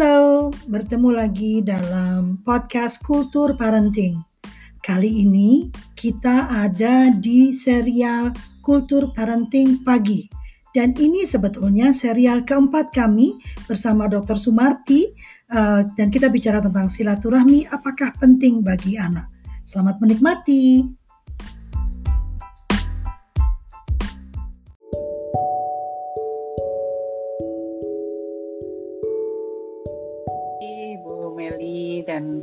Halo, bertemu lagi dalam podcast Kultur Parenting. Kali ini kita ada di serial Kultur Parenting Pagi. Dan ini sebetulnya serial keempat kami bersama Dr. Sumarti uh, dan kita bicara tentang silaturahmi apakah penting bagi anak. Selamat menikmati.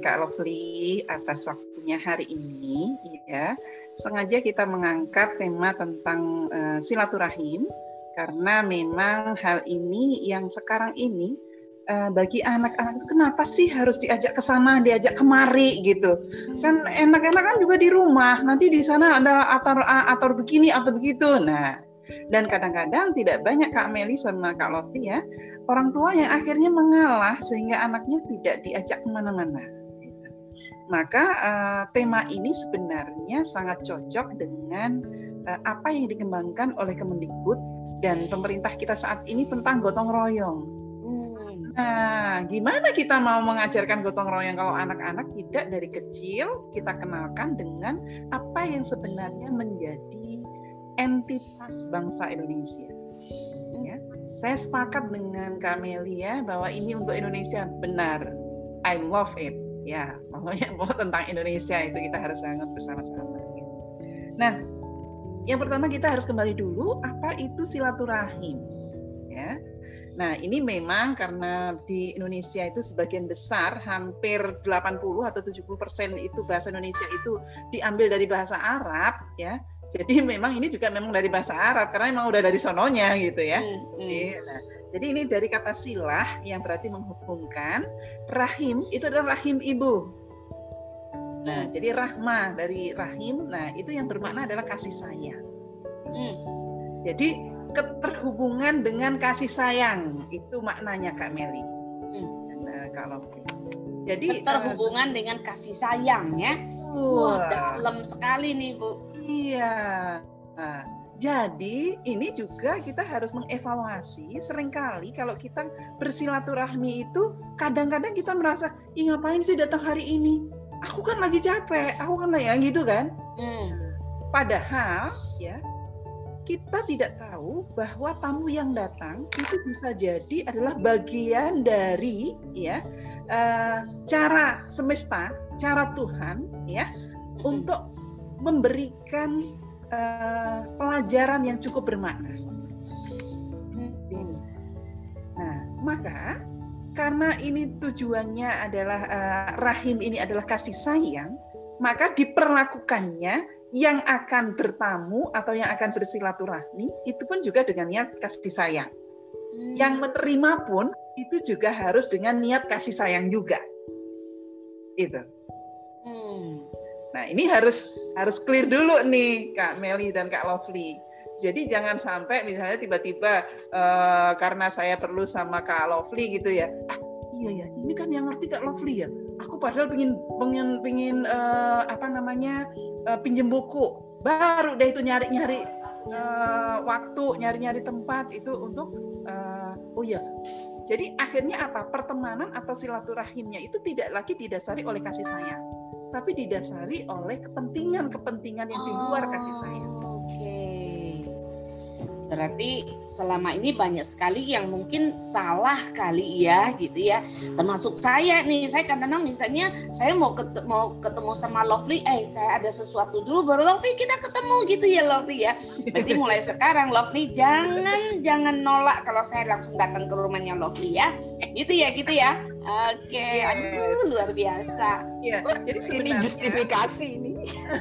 Kak Lovely atas waktunya hari ini ya. Sengaja kita mengangkat tema tentang uh, silaturahim karena memang hal ini yang sekarang ini uh, bagi anak-anak kenapa sih harus diajak ke sana, diajak kemari gitu. Kan enak-enak kan juga di rumah. Nanti di sana ada atur atur begini atau begitu. Nah, dan kadang-kadang tidak banyak Kak Meli sama Kak Lovely ya orang tua yang akhirnya mengalah sehingga anaknya tidak diajak ke mana-mana. Maka uh, tema ini sebenarnya sangat cocok dengan uh, apa yang dikembangkan oleh Kemendikbud dan pemerintah kita saat ini tentang gotong royong. Hmm. Nah, gimana kita mau mengajarkan gotong royong kalau anak-anak tidak dari kecil kita kenalkan dengan apa yang sebenarnya menjadi entitas bangsa Indonesia saya sepakat dengan Kamelia bahwa ini untuk Indonesia benar. I love it. Ya, pokoknya mau tentang Indonesia itu kita harus sangat bersama-sama. Nah, yang pertama kita harus kembali dulu apa itu silaturahim. Ya. Nah, ini memang karena di Indonesia itu sebagian besar hampir 80 atau 70 persen itu bahasa Indonesia itu diambil dari bahasa Arab ya jadi memang ini juga memang dari bahasa Arab karena memang udah dari sononya gitu ya. Hmm, hmm. Nah, jadi ini dari kata silah yang berarti menghubungkan. Rahim itu adalah rahim ibu. Nah, hmm. jadi rahma dari rahim. Nah, itu yang bermakna adalah kasih sayang. Hmm. Jadi keterhubungan dengan kasih sayang itu maknanya Kak Meli. Hmm. Nah, kalau jadi keterhubungan uh, dengan kasih sayang ya Wah, dalam sekali nih, Bu. Iya. Nah, jadi ini juga kita harus mengevaluasi sering kali kalau kita bersilaturahmi itu kadang-kadang kita merasa, ih ngapain sih datang hari ini? Aku kan lagi capek, aku kan lagi gitu kan. Hmm. Padahal ya kita tidak tahu bahwa tamu yang datang itu bisa jadi adalah bagian dari ya uh, cara semesta, cara Tuhan ya untuk memberikan uh, pelajaran yang cukup bermakna. Nah, maka karena ini tujuannya adalah uh, rahim ini adalah kasih sayang, maka diperlakukannya yang akan bertamu atau yang akan bersilaturahmi itu pun juga dengan niat kasih sayang. Yang hmm. menerima pun itu juga harus dengan niat kasih sayang juga. Itu. Hmm. Nah, ini harus harus clear dulu nih Kak Meli dan Kak Lovely. Jadi jangan sampai misalnya tiba-tiba uh, karena saya perlu sama Kak Lovely gitu ya. Ah, iya ya, ini kan yang ngerti Kak Lovely ya. Aku padahal pingin pingin pingin uh, apa namanya uh, pinjem buku. Baru deh itu nyari-nyari uh, waktu, nyari-nyari tempat itu untuk uh, oh ya jadi akhirnya apa? Pertemanan atau silaturahimnya itu tidak lagi didasari oleh kasih sayang, tapi didasari oleh kepentingan-kepentingan yang di luar kasih sayang. Oke. Berarti selama ini banyak sekali yang mungkin salah kali ya gitu ya. Termasuk saya nih, saya kadang-kadang misalnya saya mau ketemu, mau ketemu sama Lovely, eh kayak ada sesuatu dulu baru Lovely kita ketemu gitu ya Lovely ya. Berarti mulai sekarang Lovely jangan jangan nolak kalau saya langsung datang ke rumahnya Lovely ya. Gitu ya, gitu ya. Oke, okay. aduh luar biasa. Iya, jadi sebenarnya ini justifikasi ini.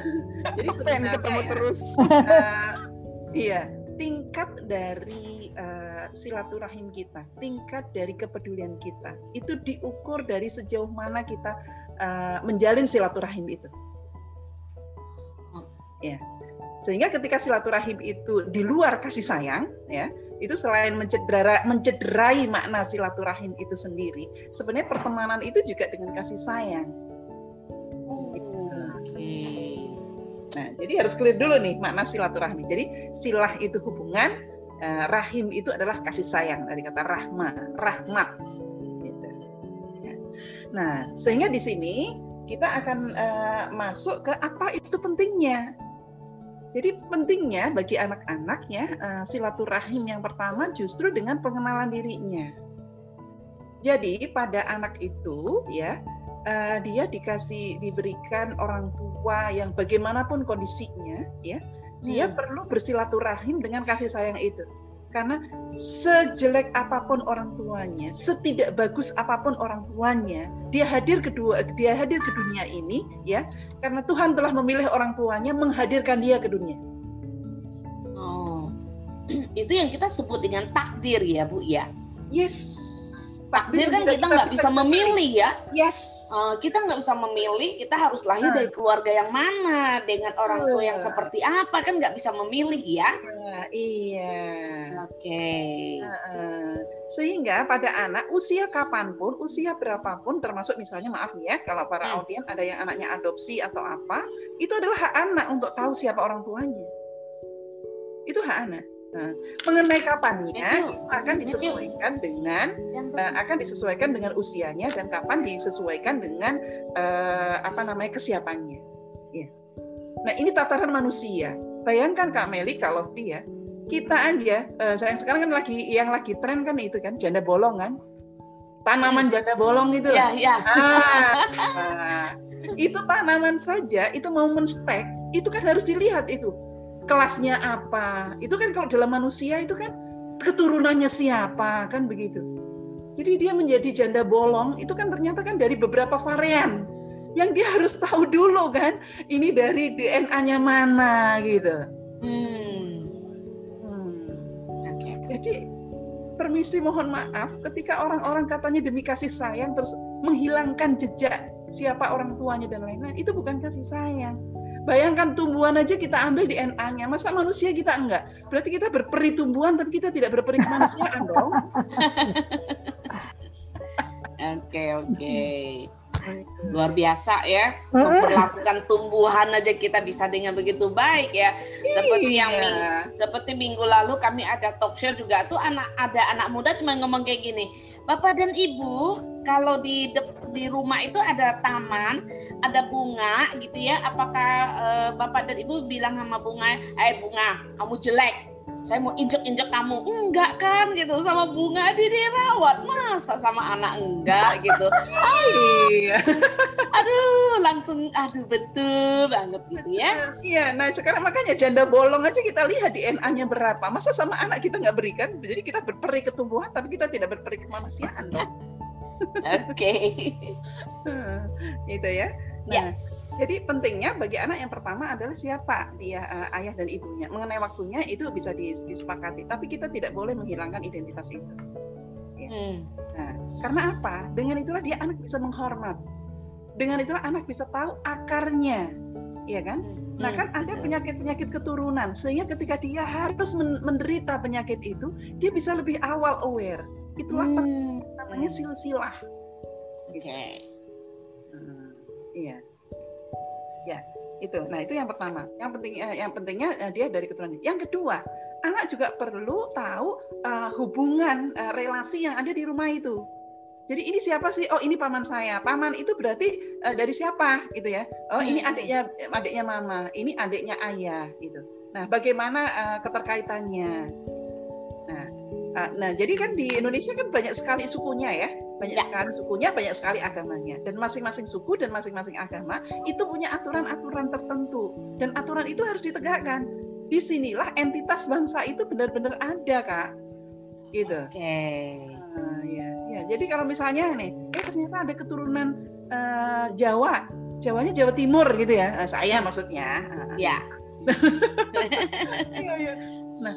jadi sebenarnya ketemu ya, terus. Uh, iya, tingkat dari uh, silaturahim kita, tingkat dari kepedulian kita, itu diukur dari sejauh mana kita uh, menjalin silaturahim itu. Ya, sehingga ketika silaturahim itu di luar kasih sayang, ya, itu selain mencedera, mencederai makna silaturahim itu sendiri, sebenarnya pertemanan itu juga dengan kasih sayang. Nah, jadi harus clear dulu nih makna silaturahmi. Jadi silah itu hubungan, eh, rahim itu adalah kasih sayang dari kata rahma, rahmat. Gitu. Nah, sehingga di sini kita akan uh, masuk ke apa itu pentingnya. Jadi pentingnya bagi anak-anak ya uh, silaturahim yang pertama justru dengan pengenalan dirinya. Jadi pada anak itu ya uh, dia dikasih diberikan orang tua yang bagaimanapun kondisinya ya dia hmm. perlu bersilaturahim dengan kasih sayang itu karena sejelek apa pun orang tuanya, setidak bagus apa pun orang tuanya, dia hadir kedua dia hadir ke dunia ini ya karena Tuhan telah memilih orang tuanya menghadirkan dia ke dunia. Oh. Itu yang kita sebut dengan takdir ya, Bu ya. Yes takdir kan kita nggak bisa, memilih ya. Yes. Uh, kita nggak bisa memilih. Kita harus lahir nah. dari keluarga yang mana, dengan orang tua yang seperti apa kan nggak bisa memilih ya. Uh, iya. Oke. Okay. Uh, uh. Sehingga pada anak usia kapan pun, usia berapapun, termasuk misalnya maaf nih ya, kalau para hmm. audien ada yang anaknya adopsi atau apa, itu adalah hak anak untuk tahu siapa orang tuanya. Itu hak anak. Nah, mengenai kapannya itu akan disesuaikan dengan uh, akan disesuaikan dengan usianya dan kapan disesuaikan dengan uh, apa namanya kesiapannya. Ya. Nah ini tataran manusia. Bayangkan Kak Meli, Kak Lofi ya, kita aja uh, sayang sekarang kan lagi yang lagi tren kan itu kan janda bolong kan, tanaman janda bolong itu. Ya, ya. Ah, nah, itu tanaman saja itu mau menstek itu kan harus dilihat itu kelasnya apa. Itu kan kalau dalam manusia itu kan keturunannya siapa kan begitu. Jadi dia menjadi janda bolong itu kan ternyata kan dari beberapa varian yang dia harus tahu dulu kan ini dari DNA-nya mana gitu. Hmm. Hmm. Okay. Jadi permisi mohon maaf ketika orang-orang katanya demi kasih sayang terus menghilangkan jejak siapa orang tuanya dan lain-lain itu bukan kasih sayang Bayangkan tumbuhan aja kita ambil di NA-nya, masa manusia kita enggak? Berarti kita berperi tumbuhan tapi kita tidak berperi kemanusiaan dong. Oke, oke. Luar biasa ya. Memperlakukan tumbuhan aja kita bisa dengan begitu baik ya. Seperti yang iya. ming, seperti minggu lalu kami ada talk show juga tuh anak ada anak muda cuma ngomong kayak gini. Bapak dan Ibu, kalau di di rumah itu ada taman, ada bunga gitu ya. Apakah uh, Bapak dan Ibu bilang sama bunga, "Eh bunga, kamu jelek." Saya mau injek-injek kamu. Enggak kan gitu. Sama bunga di dirawat. Masa sama anak enggak gitu. Iya. Aduh langsung aduh betul banget gitu ya. Iya. Nah sekarang makanya janda bolong aja kita lihat di NA-nya berapa. Masa sama anak kita nggak berikan jadi kita berperi ketumbuhan tapi kita tidak berperi kemanusiaan dong. Oke. Okay. itu ya. Nah ya jadi pentingnya bagi anak yang pertama adalah siapa dia uh, ayah dan ibunya. Mengenai waktunya itu bisa disepakati, tapi kita tidak boleh menghilangkan identitas itu. Ya. Hmm. Nah, karena apa? Dengan itulah dia anak bisa menghormat. Dengan itulah anak bisa tahu akarnya, ya kan? Hmm. Nah kan ada penyakit-penyakit keturunan, sehingga ketika dia harus menderita penyakit itu, dia bisa lebih awal aware. Itulah hmm. namanya silsilah. Oke. Okay. Hmm, iya. Ya, itu. Nah, itu yang pertama. Yang penting eh, yang pentingnya eh, dia dari keturunan. Yang kedua, anak juga perlu tahu uh, hubungan uh, relasi yang ada di rumah itu. Jadi ini siapa sih? Oh, ini paman saya. Paman itu berarti uh, dari siapa gitu ya? Oh, ini hmm. adiknya adiknya mama, ini adiknya ayah gitu. Nah, bagaimana uh, keterkaitannya? Nah, uh, nah jadi kan di Indonesia kan banyak sekali sukunya ya banyak ya. sekali sukunya, banyak sekali agamanya. Dan masing-masing suku dan masing-masing agama itu punya aturan-aturan tertentu. Dan aturan itu harus ditegakkan. Di sinilah entitas bangsa itu benar-benar ada, Kak. Gitu. Oke. Okay. Nah, ya, ya. Jadi kalau misalnya nih, eh ternyata ada keturunan uh, Jawa, Jawanya Jawa Timur gitu ya, uh, saya maksudnya. Ya. Iya, iya. Nah,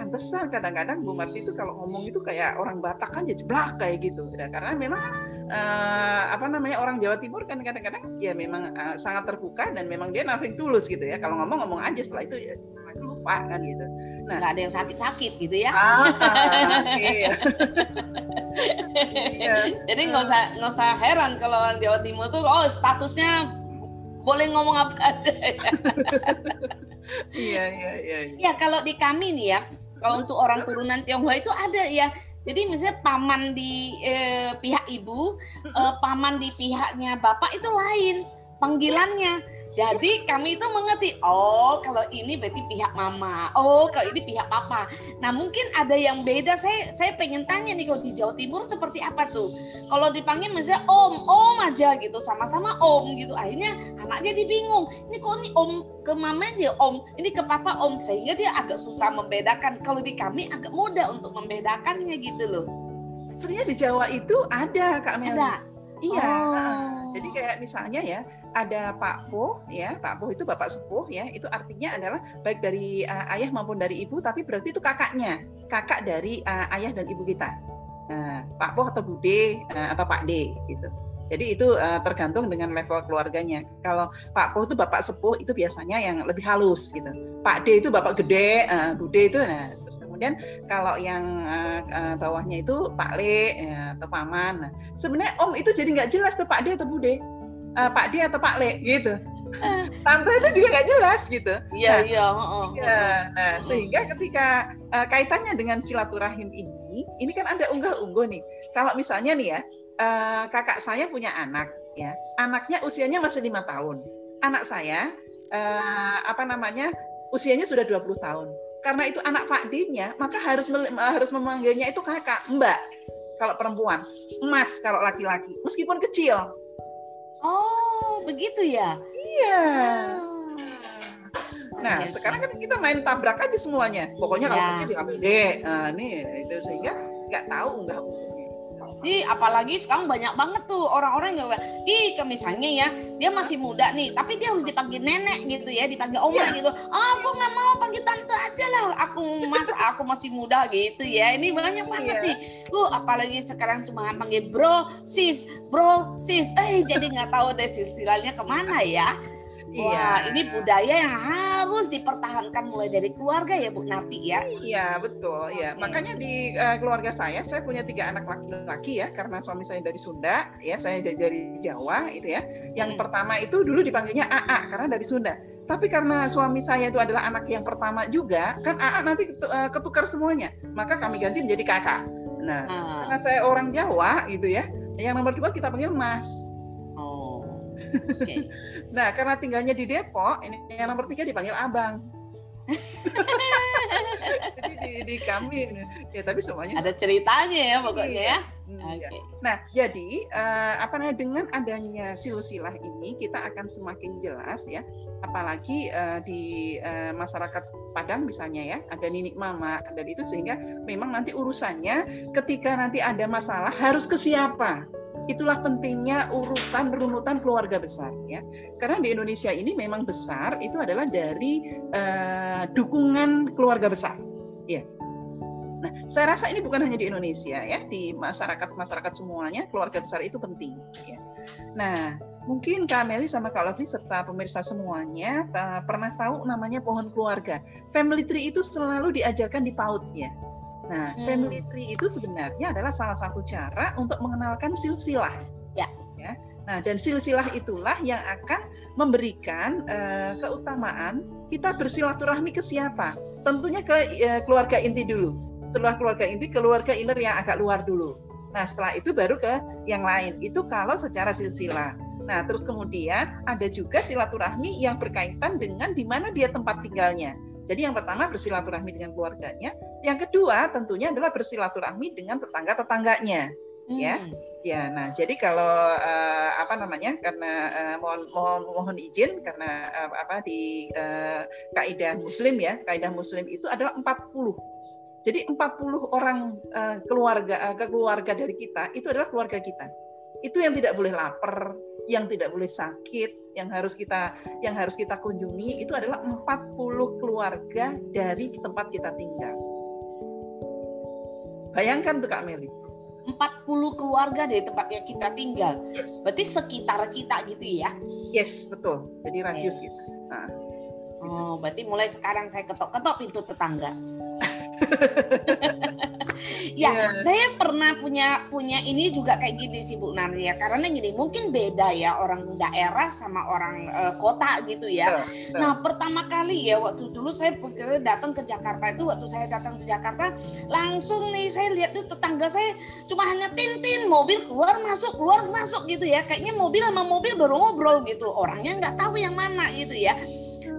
pantesan kadang-kadang Bu Marti itu kalau ngomong itu kayak orang Batak kan ya jeblak kayak gitu ya karena memang uh, apa namanya orang Jawa Timur kan kadang-kadang ya memang uh, sangat terbuka dan memang dia nothing tulus gitu ya kalau ngomong ngomong aja setelah itu ya lupa kan gitu nah nggak ada yang sakit-sakit gitu ya ah, iya. iya. jadi nggak usah nggak usah heran kalau orang Jawa Timur tuh oh statusnya boleh ngomong apa aja iya iya iya ya kalau di kami nih ya kalau untuk orang turunan Tionghoa itu ada ya. Jadi misalnya paman di eh, pihak ibu, eh, paman di pihaknya bapak itu lain panggilannya. Jadi kami itu mengerti, oh kalau ini berarti pihak mama, oh kalau ini pihak papa. Nah mungkin ada yang beda. Saya saya pengen tanya nih kalau di Jawa Timur seperti apa tuh? Kalau dipanggil misalnya om, om aja gitu, sama-sama om gitu. Akhirnya anaknya dibingung. Ini kok ini om ke mama dia om, ini ke papa om, sehingga dia agak susah membedakan. Kalau di kami agak mudah untuk membedakannya gitu loh. Sebenarnya di Jawa itu ada Kak Meli. Ada. Iya. Oh. Jadi kayak misalnya ya ada Pak Po ya, Pak Po itu bapak sepuh ya, itu artinya adalah baik dari uh, ayah maupun dari ibu, tapi berarti itu kakaknya, kakak dari uh, ayah dan ibu kita. Uh, Pak Po atau Bude uh, atau Pak D gitu. Jadi itu uh, tergantung dengan level keluarganya. Kalau Pak Po itu bapak sepuh itu biasanya yang lebih halus gitu. Pak D itu bapak gede, uh, Bude itu nah terus kemudian kalau yang uh, uh, bawahnya itu Pak Le uh, atau Paman. Nah, sebenarnya Om itu jadi nggak jelas tuh Pak D atau Bude uh, Pak D atau Pak Le gitu. Tante itu juga nggak jelas gitu. Iya Nah, iya. oh, nah sehingga ketika uh, kaitannya dengan silaturahim ini, ini kan ada unggah-ungguh nih. Kalau misalnya nih ya, uh, kakak saya punya anak, ya, anaknya usianya masih lima tahun. Anak saya, uh, apa namanya, usianya sudah 20 tahun. Karena itu anak Pak D-nya, maka harus harus memanggilnya itu kakak, mbak. Kalau perempuan, emas kalau laki-laki, meskipun kecil. Oh begitu ya. Iya. Oh, Nah, sekarang kan kita main tabrak aja semuanya. Pokoknya kalau Ya. kecil diambil D. Nah, nih itu sehingga nggak tahu nggak Ih, apalagi sekarang banyak banget tuh orang-orang yang ih ke misalnya ya dia masih muda nih tapi dia harus dipanggil nenek gitu ya dipanggil oma Iya. gitu. Ah aku nggak mau panggil tante aja lah aku mas aku masih muda gitu ya. Ini banyak banget Iya. nih. Uh apalagi sekarang cuma panggil bro sis bro sis. Eh jadi nggak tahu deh silsilahnya ke mana ya Wah, Iya. ini budaya yang harus dipertahankan mulai dari keluarga ya Bu Nati ya. Iya betul ya makanya di eh, keluarga saya saya punya tiga anak laki-laki ya karena suami saya dari Sunda ya saya dari, Jawa itu ya yang Hmm. pertama itu dulu dipanggilnya AA karena dari Sunda tapi karena suami saya itu adalah anak yang pertama juga kan AA nanti eh, ketukar semuanya maka kami ganti menjadi kakak nah Nah, karena saya orang Jawa gitu ya yang nomor dua kita panggil Mas oh, oke. Nah karena tinggalnya di Depok ini yang nomor tiga dipanggil Abang jadi di, di kami ya tapi semuanya Ada ceritanya ya pokoknya ya. Hmm, Oke. ya. Nah, jadi eh, apa namanya dengan adanya silsilah ini kita akan semakin jelas ya, apalagi eh, di eh, masyarakat Padang misalnya ya, ada ninik mama dan itu sehingga memang nanti urusannya ketika nanti ada masalah harus ke siapa. Itulah pentingnya urutan runutan keluarga besar ya. Karena di Indonesia ini memang besar itu adalah dari eh, dukungan keluarga besar. Ya. Nah, saya rasa ini bukan hanya di Indonesia ya, di masyarakat-masyarakat semuanya keluarga besar itu penting. Ya. Nah, mungkin Kak Meli sama Kak Lovely serta pemirsa semuanya uh, pernah tahu namanya pohon keluarga. Family tree itu selalu diajarkan di PAUD ya. Nah, Hmm. family tree itu sebenarnya adalah salah satu cara untuk mengenalkan silsilah. Ya. Ya. Nah, dan silsilah itulah yang akan memberikan uh, keutamaan kita bersilaturahmi ke siapa? Tentunya ke uh, keluarga inti dulu setelah keluarga inti keluarga inner yang agak luar dulu. Nah setelah itu baru ke yang lain. Itu kalau secara silsilah. Nah terus kemudian ada juga silaturahmi yang berkaitan dengan di mana dia tempat tinggalnya. Jadi yang pertama bersilaturahmi dengan keluarganya. Yang kedua tentunya adalah bersilaturahmi dengan tetangga-tetangganya. Ya. Hmm. Ya, nah jadi kalau eh, apa namanya? Karena eh, mohon mohon mohon izin karena eh, apa di eh, kaidah Muslim ya, kaidah Muslim itu adalah 40. Jadi 40 orang eh, keluarga eh, keluarga dari kita itu adalah keluarga kita. Itu yang tidak boleh lapar, yang tidak boleh sakit, yang harus kita yang harus kita kunjungi itu adalah 40 keluarga dari tempat kita tinggal. Bayangkan tuh Kak Meli. 40 keluarga dari tempat yang kita tinggal. Berarti sekitar kita gitu ya. Yes, betul. Jadi radius kita. Nah, Oh, berarti mulai sekarang saya ketok-ketok pintu tetangga. Ya, yeah. saya pernah punya punya ini juga kayak gini sih Bu Nani ya. Karena gini, mungkin beda ya orang daerah sama orang uh, kota gitu ya. Yeah, yeah. Nah, pertama kali ya waktu dulu saya datang ke Jakarta itu waktu saya datang ke Jakarta langsung nih saya lihat tuh tetangga saya cuma hanya tintin mobil keluar masuk keluar masuk gitu ya. Kayaknya mobil sama mobil baru ngobrol gitu. Orangnya nggak tahu yang mana gitu ya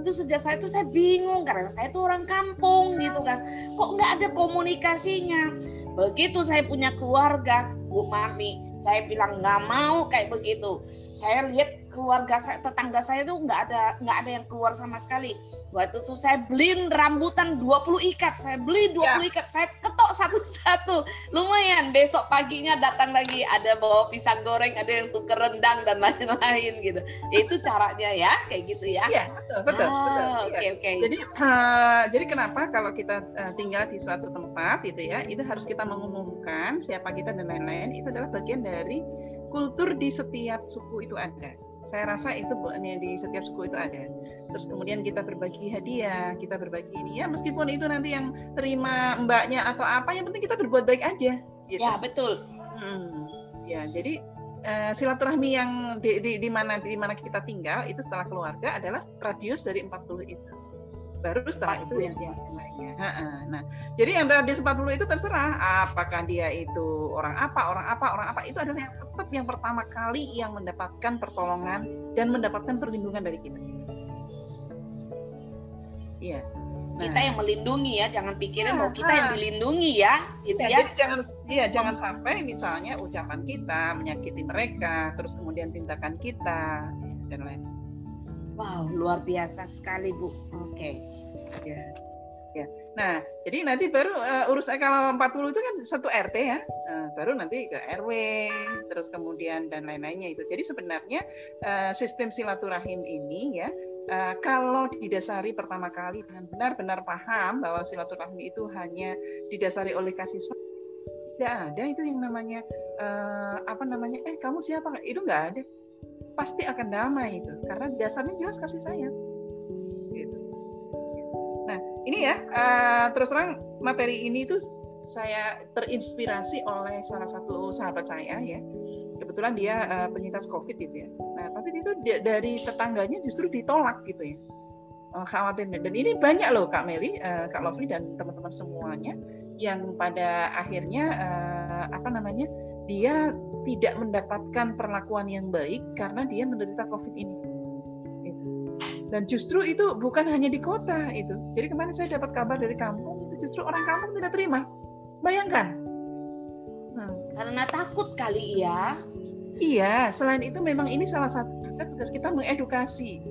itu sejak saya itu saya bingung karena saya itu orang kampung gitu kan. Kok nggak ada komunikasinya? Begitu saya punya keluarga Bu Marni saya bilang nggak mau kayak begitu. Saya lihat keluarga saya tetangga saya itu nggak ada nggak ada yang keluar sama sekali Waktu itu saya beliin rambutan 20 ikat. Saya beli 20 ya. ikat. Saya ketok satu-satu. Lumayan besok paginya datang lagi ada bawa pisang goreng, ada yang tuker rendang dan lain-lain gitu. Itu caranya ya, kayak gitu ya. Iya, betul, betul, oh, betul. Oke, okay, oke. Okay. Jadi uh, jadi kenapa kalau kita uh, tinggal di suatu tempat itu ya, itu harus kita mengumumkan siapa kita dan lain-lain. Itu adalah bagian dari kultur di setiap suku itu ada saya rasa itu di setiap suku itu ada. Terus kemudian kita berbagi hadiah, kita berbagi ini ya meskipun itu nanti yang terima mbaknya atau apa, yang penting kita berbuat baik aja. Gitu. Ya betul. Hmm, ya jadi uh, silaturahmi yang di, di, di mana di mana kita tinggal itu setelah keluarga adalah radius dari 40 itu baru setelah itu yang, yang lainnya. Nah, jadi yang radius 40 itu terserah apakah dia itu orang apa, orang apa, orang apa itu adalah yang tetap yang pertama kali yang mendapatkan pertolongan dan mendapatkan perlindungan dari kita. Iya. Nah. Kita yang melindungi ya, jangan pikirnya mau kita yang dilindungi ya, gitu ya. ya. Jadi jangan iya jangan sampai misalnya ucapan kita menyakiti mereka, terus kemudian tindakan kita dan lain. Wow, luar biasa sekali Bu. Oke. Okay. Ya. Ya. Nah, jadi nanti baru uh, urus kalau 40 itu kan satu RT ya. Nah, baru nanti ke RW, terus kemudian dan lain-lainnya itu. Jadi sebenarnya uh, sistem silaturahim ini ya uh, kalau didasari pertama kali dengan benar-benar paham bahwa silaturahmi itu hanya didasari oleh kasih sayang tidak ada itu yang namanya uh, apa namanya eh kamu siapa? Itu nggak ada. Pasti akan damai itu karena dasarnya jelas kasih sayang. Gitu. nah ini ya uh, terus terang materi ini tuh saya terinspirasi oleh salah satu sahabat saya ya. Kebetulan dia uh, penyintas covid gitu ya. Nah itu dari tetangganya justru ditolak gitu ya uh, khawatir dan ini banyak loh kak Meli uh, kak Lovely dan teman-teman semuanya yang pada akhirnya uh, apa namanya dia tidak mendapatkan perlakuan yang baik karena dia menderita COVID ini. Gitu. Dan justru itu bukan hanya di kota itu. Jadi kemarin saya dapat kabar dari kampung itu justru orang kampung tidak terima. Bayangkan. Nah. Karena takut kali ya. Iya, selain itu memang ini salah satu tugas kita mengedukasi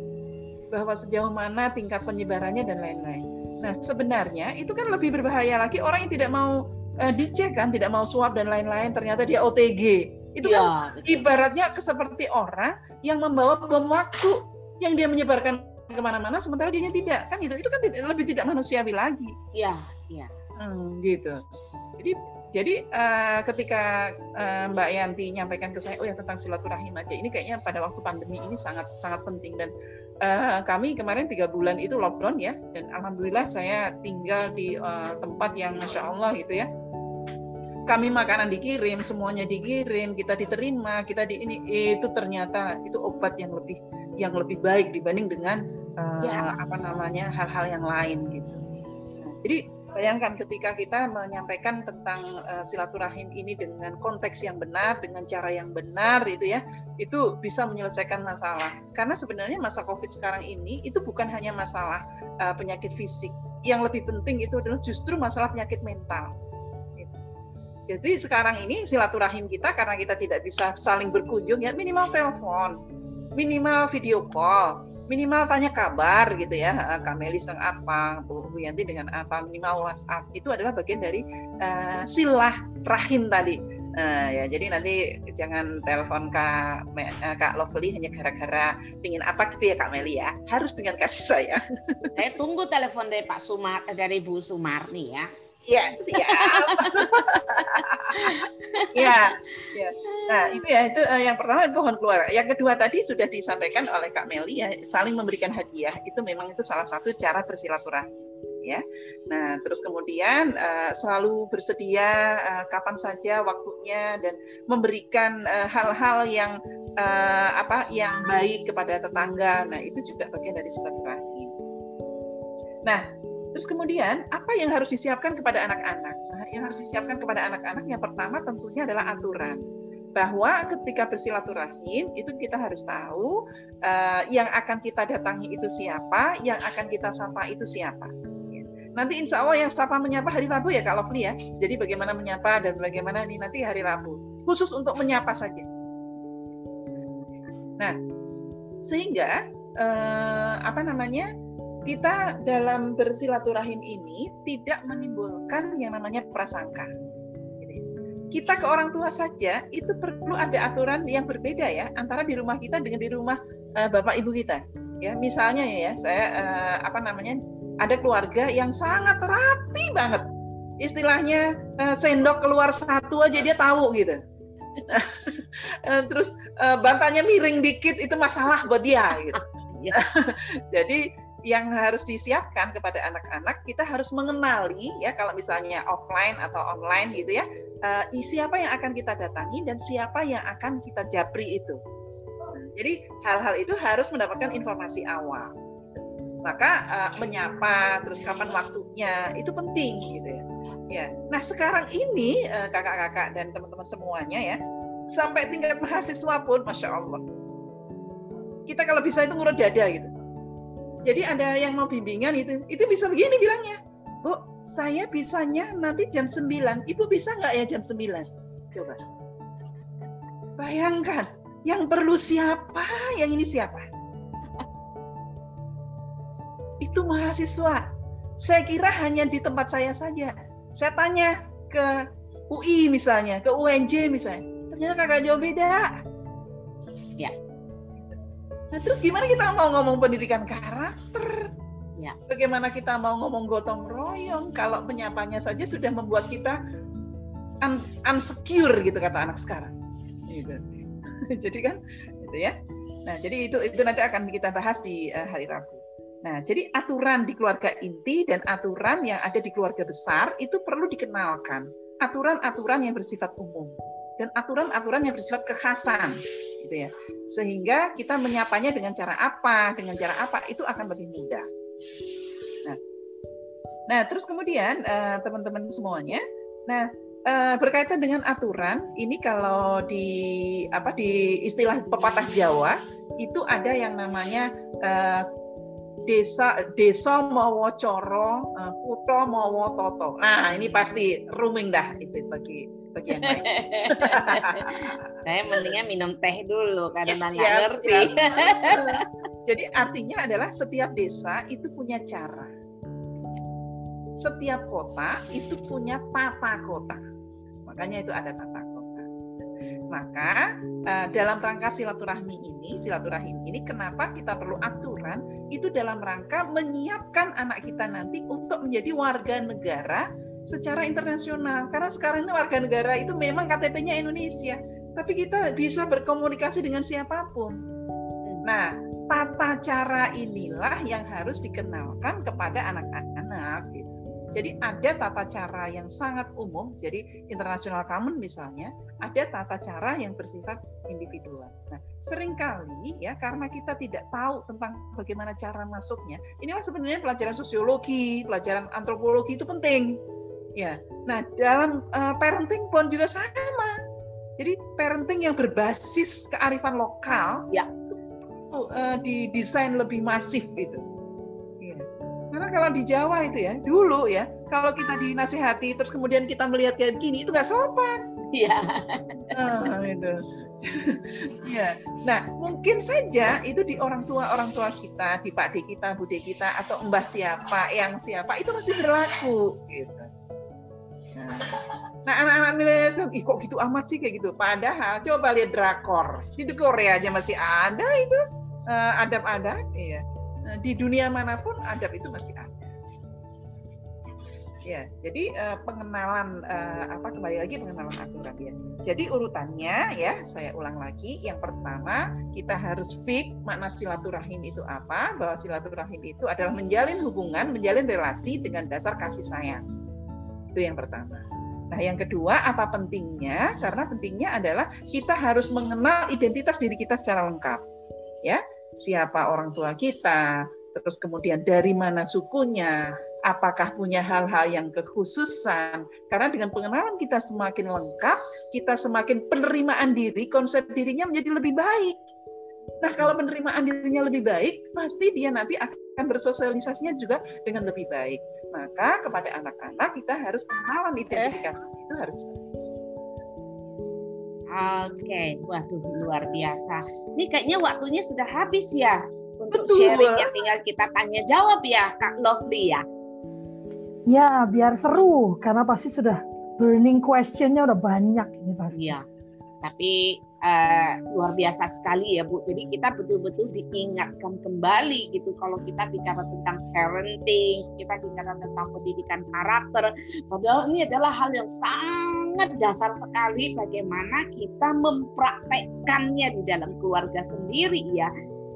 bahwa sejauh mana tingkat penyebarannya dan lain-lain. Nah, sebenarnya itu kan lebih berbahaya lagi orang yang tidak mau uh, dicek kan, tidak mau swab dan lain-lain, ternyata dia OTG itu ya, kan betul. ibaratnya seperti orang yang membawa bom waktu yang dia menyebarkan ke mana-mana sementara dia tidak. Kan itu itu kan tidak, lebih tidak manusiawi lagi. Iya iya. Hmm, gitu. Jadi jadi uh, ketika uh, Mbak Yanti nyampaikan ke saya, oh ya tentang silaturahim aja, ini kayaknya pada waktu pandemi ini sangat sangat penting dan uh, kami kemarin tiga bulan itu lockdown ya, dan alhamdulillah saya tinggal di uh, tempat yang masya Allah gitu ya, kami makanan dikirim, semuanya dikirim, kita diterima, kita di ini itu ternyata itu obat yang lebih yang lebih baik dibanding dengan uh, ya. apa namanya hal-hal yang lain gitu. jadi bayangkan ketika kita menyampaikan tentang uh, silaturahim ini dengan konteks yang benar, dengan cara yang benar itu ya, itu bisa menyelesaikan masalah. Karena sebenarnya masa Covid sekarang ini itu bukan hanya masalah uh, penyakit fisik. Yang lebih penting itu adalah justru masalah penyakit mental jadi sekarang ini silaturahim kita karena kita tidak bisa saling berkunjung ya minimal telepon, minimal video call, minimal tanya kabar gitu ya. Eh, Kak Meli sedang apa, Bu Yanti dengan apa, minimal WhatsApp itu adalah bagian dari uh, silah rahim tadi. Uh, ya jadi nanti jangan telepon Kak uh, Kak Lovely hanya gara-gara ingin apa gitu ya Kak Meli ya harus dengan kasih sayang. Saya tunggu telepon dari Pak Sumar dari Bu Sumarni ya. Ya, siap. ya, ya. Nah, itu ya itu uh, yang pertama pohon keluar. Yang kedua tadi sudah disampaikan oleh Kak Meli ya, saling memberikan hadiah. Itu memang itu salah satu cara bersilaturahmi. ya. Nah, terus kemudian uh, selalu bersedia uh, kapan saja waktunya dan memberikan hal-hal uh, yang uh, apa yang baik kepada tetangga. Nah, itu juga bagian dari silaturahim. Nah, terus kemudian apa yang harus disiapkan kepada anak-anak? Nah, yang harus disiapkan kepada anak-anak yang pertama tentunya adalah aturan bahwa ketika bersilaturahim itu kita harus tahu uh, yang akan kita datangi itu siapa, yang akan kita sapa itu siapa. Nanti insya Allah yang sapa menyapa hari Rabu ya Kak Lovely ya. Jadi bagaimana menyapa dan bagaimana ini nanti hari Rabu. Khusus untuk menyapa saja. Nah, sehingga eh, apa namanya kita dalam bersilaturahim ini tidak menimbulkan yang namanya prasangka. Kita ke orang tua saja itu perlu ada aturan yang berbeda ya antara di rumah kita dengan di rumah uh, bapak ibu kita. Ya, misalnya ya, saya uh, apa namanya ada keluarga yang sangat rapi banget. Istilahnya uh, sendok keluar satu aja dia tahu gitu. Terus uh, bantalnya miring dikit itu masalah buat dia gitu. Iya. Jadi yang harus disiapkan kepada anak-anak kita harus mengenali ya kalau misalnya offline atau online gitu ya uh, siapa yang akan kita datangi dan siapa yang akan kita japri itu. jadi hal-hal itu harus mendapatkan informasi awal maka uh, menyapa terus kapan waktunya itu penting gitu ya. Ya. Nah sekarang ini uh, kakak-kakak dan teman-teman semuanya ya sampai tingkat mahasiswa pun masya Allah kita kalau bisa itu ngurut dada gitu. Jadi ada yang mau bimbingan itu itu bisa begini bilangnya, bu saya bisanya nanti jam 9 ibu bisa nggak ya jam 9 coba bayangkan yang perlu siapa yang ini siapa itu mahasiswa. Saya kira hanya di tempat saya saja. Saya tanya ke UI misalnya, ke UNJ misalnya. Ternyata kagak jauh beda. Nah terus gimana kita mau ngomong pendidikan karakter? Ya. Bagaimana kita mau ngomong gotong royong kalau penyapanya saja sudah membuat kita un unsecure gitu kata anak sekarang. Gitu. jadi kan, gitu ya. Nah jadi itu itu nanti akan kita bahas di uh, hari Rabu. Nah, jadi aturan di keluarga inti dan aturan yang ada di keluarga besar itu perlu dikenalkan. Aturan-aturan yang bersifat umum dan aturan-aturan yang bersifat kekhasan, gitu ya. Sehingga kita menyapanya dengan cara apa, dengan cara apa itu akan lebih mudah. Nah, nah terus kemudian eh, teman-teman semuanya, nah eh, berkaitan dengan aturan ini kalau di apa di istilah pepatah Jawa itu ada yang namanya uh, desa desa mawa coro uh, kuto mawa toto nah ini pasti rooming dah itu bagi bagi yang lain. Saya mendingan minum teh dulu karena yes, nggak ngerti. Jadi artinya adalah setiap desa itu punya cara. Setiap kota itu punya tata kota. Makanya itu ada tata kota. Maka uh, dalam rangka silaturahmi ini silaturahim ini kenapa kita perlu aturan? Itu dalam rangka menyiapkan anak kita nanti untuk menjadi warga negara secara internasional. Karena sekarang ini warga negara itu memang KTP-nya Indonesia, tapi kita bisa berkomunikasi dengan siapa pun. Nah, tata cara inilah yang harus dikenalkan kepada anak-anak. Gitu. Jadi ada tata cara yang sangat umum, jadi international common misalnya, ada tata cara yang bersifat individual. Nah, sering kali ya karena kita tidak tahu tentang bagaimana cara masuknya, inilah sebenarnya pelajaran sosiologi, pelajaran antropologi itu penting. Ya. Nah, dalam uh, parenting pun juga sama. Jadi parenting yang berbasis kearifan lokal ya itu uh, didesain lebih masif gitu karena kalau di Jawa itu ya, dulu ya, kalau kita dinasehati terus kemudian kita melihat kayak gini, itu nggak sopan. Iya. Nah, itu. ya. Nah, mungkin saja itu di orang tua orang tua kita, di Pak D kita, Bude kita, atau Mbah siapa, yang siapa itu masih berlaku. Gitu. Nah, anak-anak milenial sekarang, ih kok gitu amat sih kayak gitu. Padahal coba lihat drakor di Korea aja masih ada itu uh, adab-adab, iya. Nah, di dunia mana pun adab itu masih ada. Ya, jadi uh, pengenalan uh, apa kembali lagi pengenalan aturan ya. Jadi urutannya ya, saya ulang lagi. Yang pertama, kita harus fix makna silaturahim itu apa? Bahwa silaturahim itu adalah menjalin hubungan, menjalin relasi dengan dasar kasih sayang. Itu yang pertama. Nah, yang kedua, apa pentingnya? Karena pentingnya adalah kita harus mengenal identitas diri kita secara lengkap. Ya, siapa orang tua kita, terus kemudian dari mana sukunya, apakah punya hal-hal yang kekhususan. Karena dengan pengenalan kita semakin lengkap, kita semakin penerimaan diri, konsep dirinya menjadi lebih baik. Nah, kalau penerimaan dirinya lebih baik, pasti dia nanti akan bersosialisasinya juga dengan lebih baik. Maka kepada anak-anak kita harus pengenalan identifikasi eh. itu harus bagus. Oke, waduh luar biasa. Ini kayaknya waktunya sudah habis ya untuk Betul. sharing ya tinggal kita tanya jawab ya Kak Lovely ya. Ya, biar seru karena pasti sudah burning questionnya udah banyak ini pasti. Iya. Tapi uh, luar biasa sekali ya Bu. Jadi kita betul-betul diingatkan kembali gitu kalau kita bicara tentang parenting, kita bicara tentang pendidikan karakter. Padahal ini adalah hal yang sangat dasar sekali bagaimana kita mempraktekkannya di dalam keluarga sendiri ya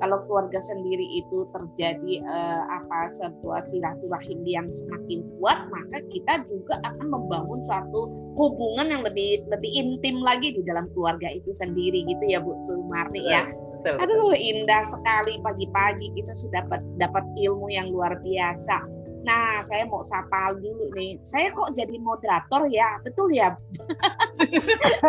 kalau keluarga sendiri itu terjadi eh, apa sebuah silaturahim yang semakin kuat maka kita juga akan membangun suatu hubungan yang lebih lebih intim lagi di dalam keluarga itu sendiri gitu ya Bu Sumarni ya. Betul. Aduh indah sekali pagi-pagi kita sudah dapat dapat ilmu yang luar biasa. Nah, saya mau sapa dulu nih. Saya kok jadi moderator ya? Betul ya?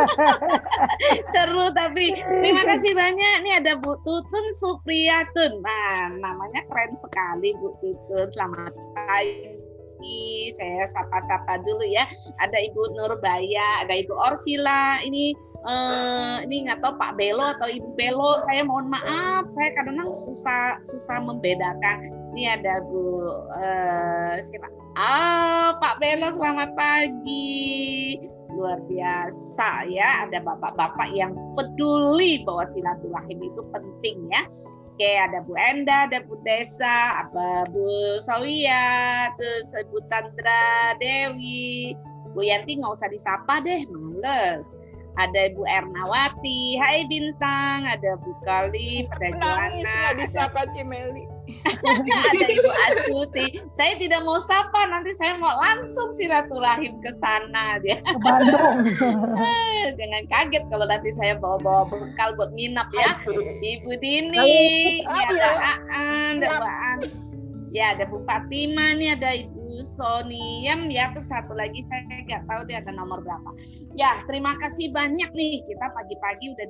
Seru tapi terima kasih banyak. Nih ada Bu Tutun Supriyatun. Nah, namanya keren sekali Bu Tutun. Selamat pagi. Saya sapa-sapa dulu ya. Ada Ibu Nurbaya, ada Ibu Orsila. Ini uh, ini nggak tahu Pak Belo atau Ibu Belo. Saya mohon maaf. Saya kadang-kadang susah susah membedakan ini ada Bu uh, siapa? Ah, Pak Belo selamat pagi. Luar biasa ya, ada bapak-bapak yang peduli bahwa silaturahim itu penting ya. Oke, ada Bu Enda, ada Bu Desa, ada Bu Sawia, terus Bu Chandra Dewi, Bu Yanti nggak usah disapa deh, males ada Ibu Ernawati, Hai Bintang, ada Bu Kali, ada Joana, nggak disapa Cimeli. ada Ibu Astuti. Saya tidak mau sapa, nanti saya mau langsung silaturahim ke sana dia. Jangan kaget kalau nanti saya bawa-bawa bekal buat minap ya. Ibu Dini, ya, ada Aan, ada Mbak Ya, ada Bu Fatima nih, ada Ibu Soniem ya terus satu lagi saya nggak tahu dia ada nomor berapa. Ya terima kasih banyak nih. Kita pagi-pagi udah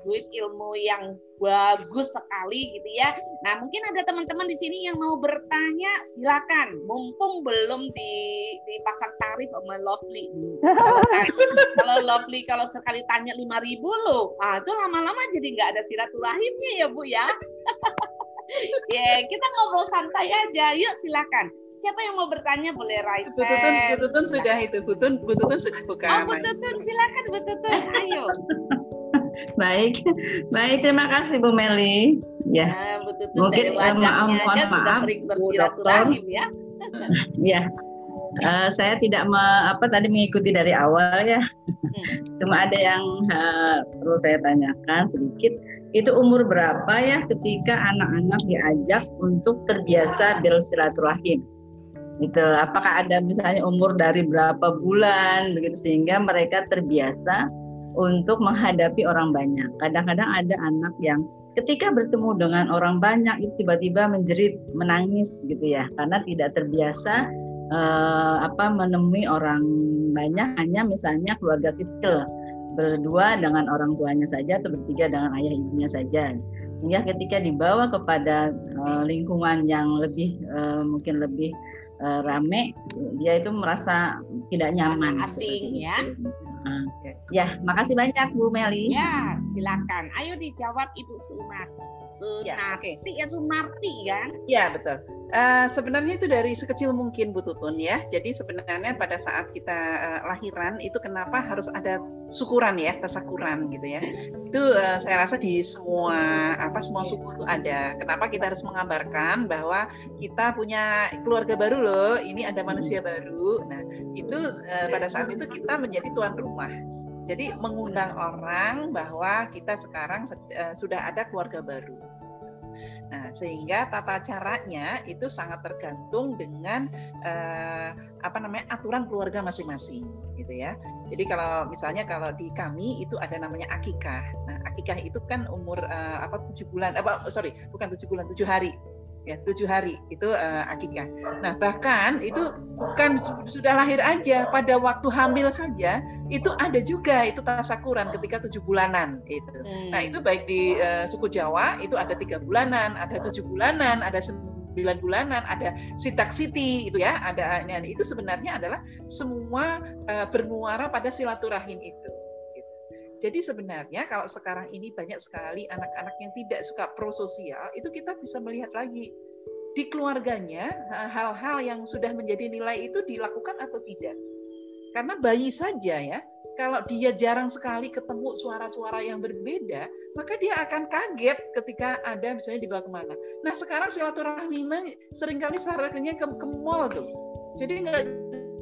disuguhin ilmu yang bagus sekali gitu ya nah mungkin ada teman-teman di sini yang mau bertanya silakan mumpung belum di dipasang tarif sama Lovely kalau, kalau Lovely kalau sekali tanya lima ribu loh ah itu lama-lama jadi nggak ada silaturahimnya ya Bu ya ya yeah, kita ngobrol santai aja yuk silakan Siapa yang mau bertanya boleh raise hand. Bututun, Bututun sudah itu. Bututun, Bututun sudah buka. Oh, Bututun, silakan Bututun. Ayo. baik, baik. Terima kasih Bu Meli. Ya. Nah, Bututun Mungkin dari eh, maaf, mohon aja maaf, sudah sering bersilaturahim ya. ya. Uh, saya tidak me, apa tadi mengikuti dari awal ya. Hmm. Cuma ada yang uh, perlu saya tanyakan sedikit itu umur berapa ya ketika anak-anak diajak untuk terbiasa bersilaturahim? gitu apakah ada misalnya umur dari berapa bulan begitu sehingga mereka terbiasa untuk menghadapi orang banyak. Kadang-kadang ada anak yang ketika bertemu dengan orang banyak itu tiba-tiba menjerit menangis gitu ya. Karena tidak terbiasa eh, apa menemui orang banyak hanya misalnya keluarga kecil. Berdua dengan orang tuanya saja atau bertiga dengan ayah ibunya saja. Sehingga ketika dibawa kepada uh, lingkungan yang lebih uh, mungkin lebih uh, rame dia itu merasa tidak nyaman. Asing ya ya makasih banyak Bu Meli. Ya silakan. Ayo dijawab Ibu Sumar Sunarti ya, okay. ya Sumarti kan? Ya betul Uh, sebenarnya itu dari sekecil mungkin Bu Tutun ya. Jadi sebenarnya pada saat kita uh, lahiran itu kenapa harus ada syukuran ya, tasakuran gitu ya. Itu uh, saya rasa di semua apa semua suku itu ada. Kenapa kita harus mengabarkan bahwa kita punya keluarga baru loh, ini ada manusia baru. Nah, itu uh, pada saat itu kita menjadi tuan rumah. Jadi mengundang orang bahwa kita sekarang sudah ada keluarga baru. Nah, sehingga tata caranya itu sangat tergantung dengan eh, apa namanya aturan keluarga masing-masing, gitu ya. Jadi kalau misalnya kalau di kami itu ada namanya akikah. Nah, akikah itu kan umur eh, apa tujuh bulan, apa sorry bukan tujuh bulan, tujuh hari ya tujuh hari itu uh, akikah. Nah bahkan itu bukan sudah lahir aja pada waktu hamil saja itu ada juga itu tasakuran ketika tujuh bulanan itu. Hmm. Nah itu baik di uh, suku Jawa itu ada tiga bulanan, ada tujuh bulanan, ada sembilan bulanan, ada sitak siti itu ya, ada ini itu sebenarnya adalah semua uh, bermuara pada silaturahim itu. Jadi sebenarnya kalau sekarang ini banyak sekali anak-anak yang tidak suka prososial, itu kita bisa melihat lagi di keluarganya hal-hal yang sudah menjadi nilai itu dilakukan atau tidak. Karena bayi saja ya, kalau dia jarang sekali ketemu suara-suara yang berbeda, maka dia akan kaget ketika ada misalnya dibawa ke mana. Nah sekarang silaturahmi sering kali sarannya ke, ke mall tuh. Jadi nggak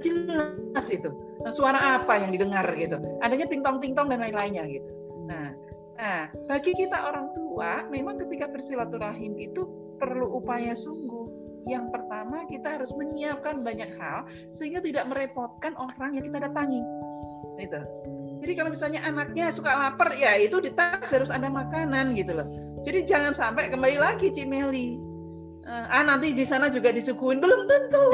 jelas itu suara apa yang didengar gitu? Adanya tingtong tingtong dan lain-lainnya gitu. Nah nah bagi kita orang tua memang ketika bersilaturahim itu perlu upaya sungguh. Yang pertama kita harus menyiapkan banyak hal sehingga tidak merepotkan orang yang kita datangi. Itu jadi kalau misalnya anaknya suka lapar ya itu di tas harus ada makanan gitu loh. Jadi jangan sampai kembali lagi Cimeli eh, ah nanti di sana juga disuguhin. Belum tentu.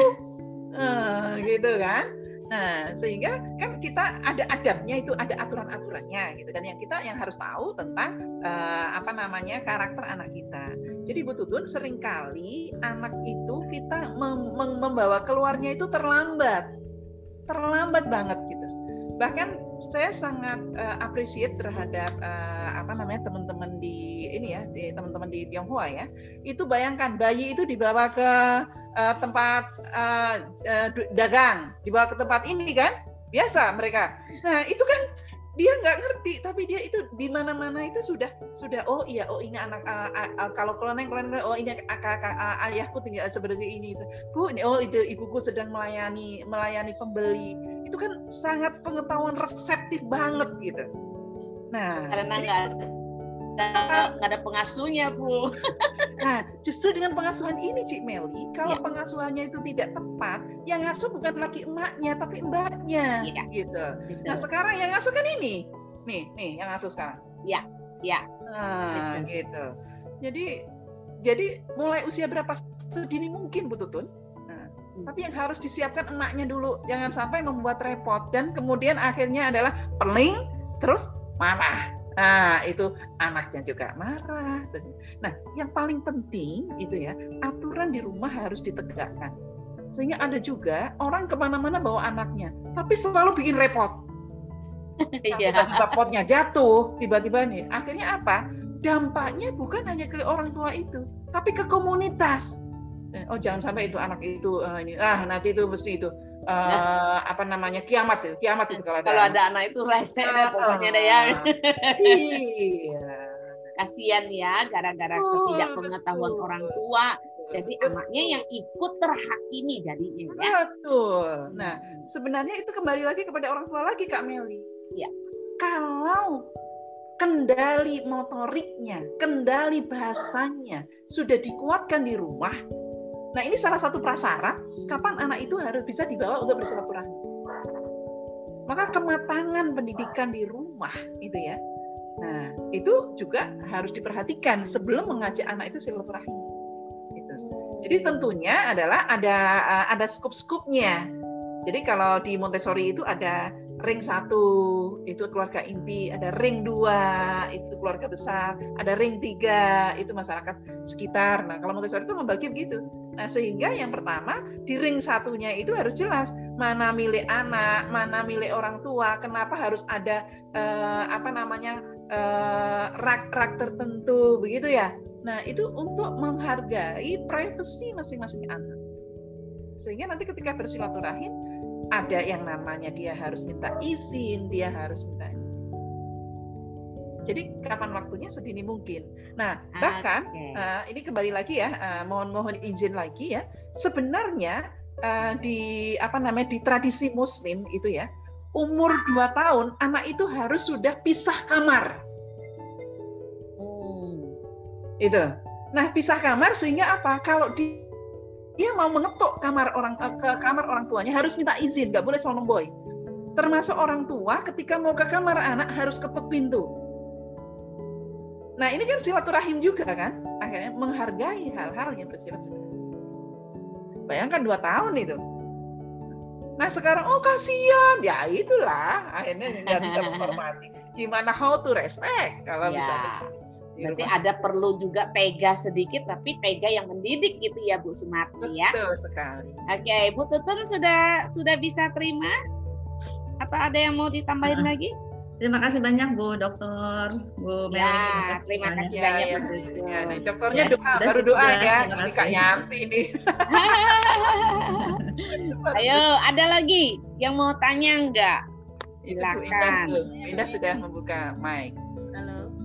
Uh, gitu kan Nah, sehingga kan kita ada adabnya itu ada aturan-aturannya gitu dan yang kita yang harus tahu tentang uh, apa namanya karakter anak kita. Jadi Bu Tutun sering kali anak itu kita mem membawa keluarnya itu terlambat. Terlambat banget gitu. Bahkan saya sangat uh, appreciate terhadap uh, apa namanya teman-teman di ini ya, di teman-teman di Tionghoa ya. Itu bayangkan bayi itu dibawa ke uh, tempat uh, uh, dagang, dibawa ke tempat ini kan, biasa mereka. Nah itu kan dia nggak ngerti, tapi dia itu di mana-mana itu sudah sudah oh iya oh ini anak uh, uh, kalau keloneng keloneng oh ini kakak uh, ayahku tinggal seperti ini bu ini oh itu ibuku sedang melayani melayani pembeli itu kan sangat pengetahuan reseptif banget gitu. Nah karena nggak nggak ada pengasuhnya bu. nah justru dengan pengasuhan ini Cik Meli, kalau ya. pengasuhannya itu tidak tepat, yang ngasuh bukan lagi emaknya tapi mbaknya, ya. gitu. Betul. Nah sekarang yang ngasuh kan ini, nih nih yang ngasuh sekarang. Ya, ya. Nah Betul. gitu. Jadi jadi mulai usia berapa sedini mungkin Bu Tutun? Nah, hmm. tapi yang harus disiapkan emaknya dulu, jangan sampai membuat repot dan kemudian akhirnya adalah pening terus marah Nah, itu anaknya juga marah. Nah, yang paling penting itu ya, aturan di rumah harus ditegakkan. Sehingga ada juga orang ke mana-mana bawa anaknya, tapi selalu bikin repot. Iya. Tiba-tiba potnya jatuh, tiba-tiba nih. Akhirnya apa? Dampaknya bukan hanya ke orang tua itu, tapi ke komunitas. Oh jangan sampai itu anak itu uh, ini ah nanti itu mesti itu uh, apa namanya kiamat itu kiamat itu kalau ada kalau ada anak. itu rese uh, deh pokoknya deh ya. iya. Kasihan ya gara-gara oh, ketidakpengetahuan betul. orang tua. Jadi betul. anaknya yang ikut terhakimi jadinya ya. Betul. Nah sebenarnya itu kembali lagi kepada orang tua lagi kak Meli. Ya kalau kendali motoriknya kendali bahasanya sudah dikuatkan di rumah Nah ini salah satu prasyarat kapan anak itu harus bisa dibawa untuk bersilaturahmi. Maka kematangan pendidikan di rumah itu ya. Nah itu juga harus diperhatikan sebelum mengajak anak itu silaturahmi. Gitu. Jadi tentunya adalah ada ada skup-skupnya. Jadi kalau di Montessori itu ada ring satu itu keluarga inti, ada ring dua itu keluarga besar, ada ring tiga itu masyarakat sekitar. Nah kalau Montessori itu membagi begitu Nah, sehingga yang pertama di ring satunya itu harus jelas mana milik anak, mana milik orang tua, kenapa harus ada eh, apa namanya eh, rak-rak tertentu begitu ya. Nah, itu untuk menghargai privasi masing-masing anak. Sehingga nanti ketika bersilaturahim, ada yang namanya dia harus minta izin, dia harus minta jadi kapan waktunya sedini mungkin. Nah bahkan okay. uh, ini kembali lagi ya, uh, mohon mohon izin lagi ya. Sebenarnya uh, di apa namanya di tradisi Muslim itu ya, umur 2 tahun anak itu harus sudah pisah kamar. Hmm. Itu. Nah pisah kamar sehingga apa? Kalau di, dia mau mengetuk kamar orang ke kamar orang tuanya harus minta izin, nggak boleh sono boy. Termasuk orang tua ketika mau ke kamar anak harus ketuk pintu Nah ini kan silaturahim juga kan, akhirnya menghargai hal-hal yang bersifat Bayangkan dua tahun itu. Nah sekarang oh kasihan, ya itulah akhirnya nggak bisa menghormati. Gimana how to respect kalau ya. misalnya Berarti ada perlu juga tega sedikit, tapi tega yang mendidik gitu ya Bu Sumarti ya. Betul sekali. Oke, Bu Tutun sudah sudah bisa terima? Atau ada yang mau ditambahin uh. lagi? Terima kasih banyak Bu Dokter, Bu Meli. Ya, terima kasih banyak Bu. Ya, nih, dokternya ya, doa, baru doa ya. Ini Kak Yanti nih. Ayo, ada lagi yang mau tanya enggak? Silakan. Indah, sudah membuka mic. Halo.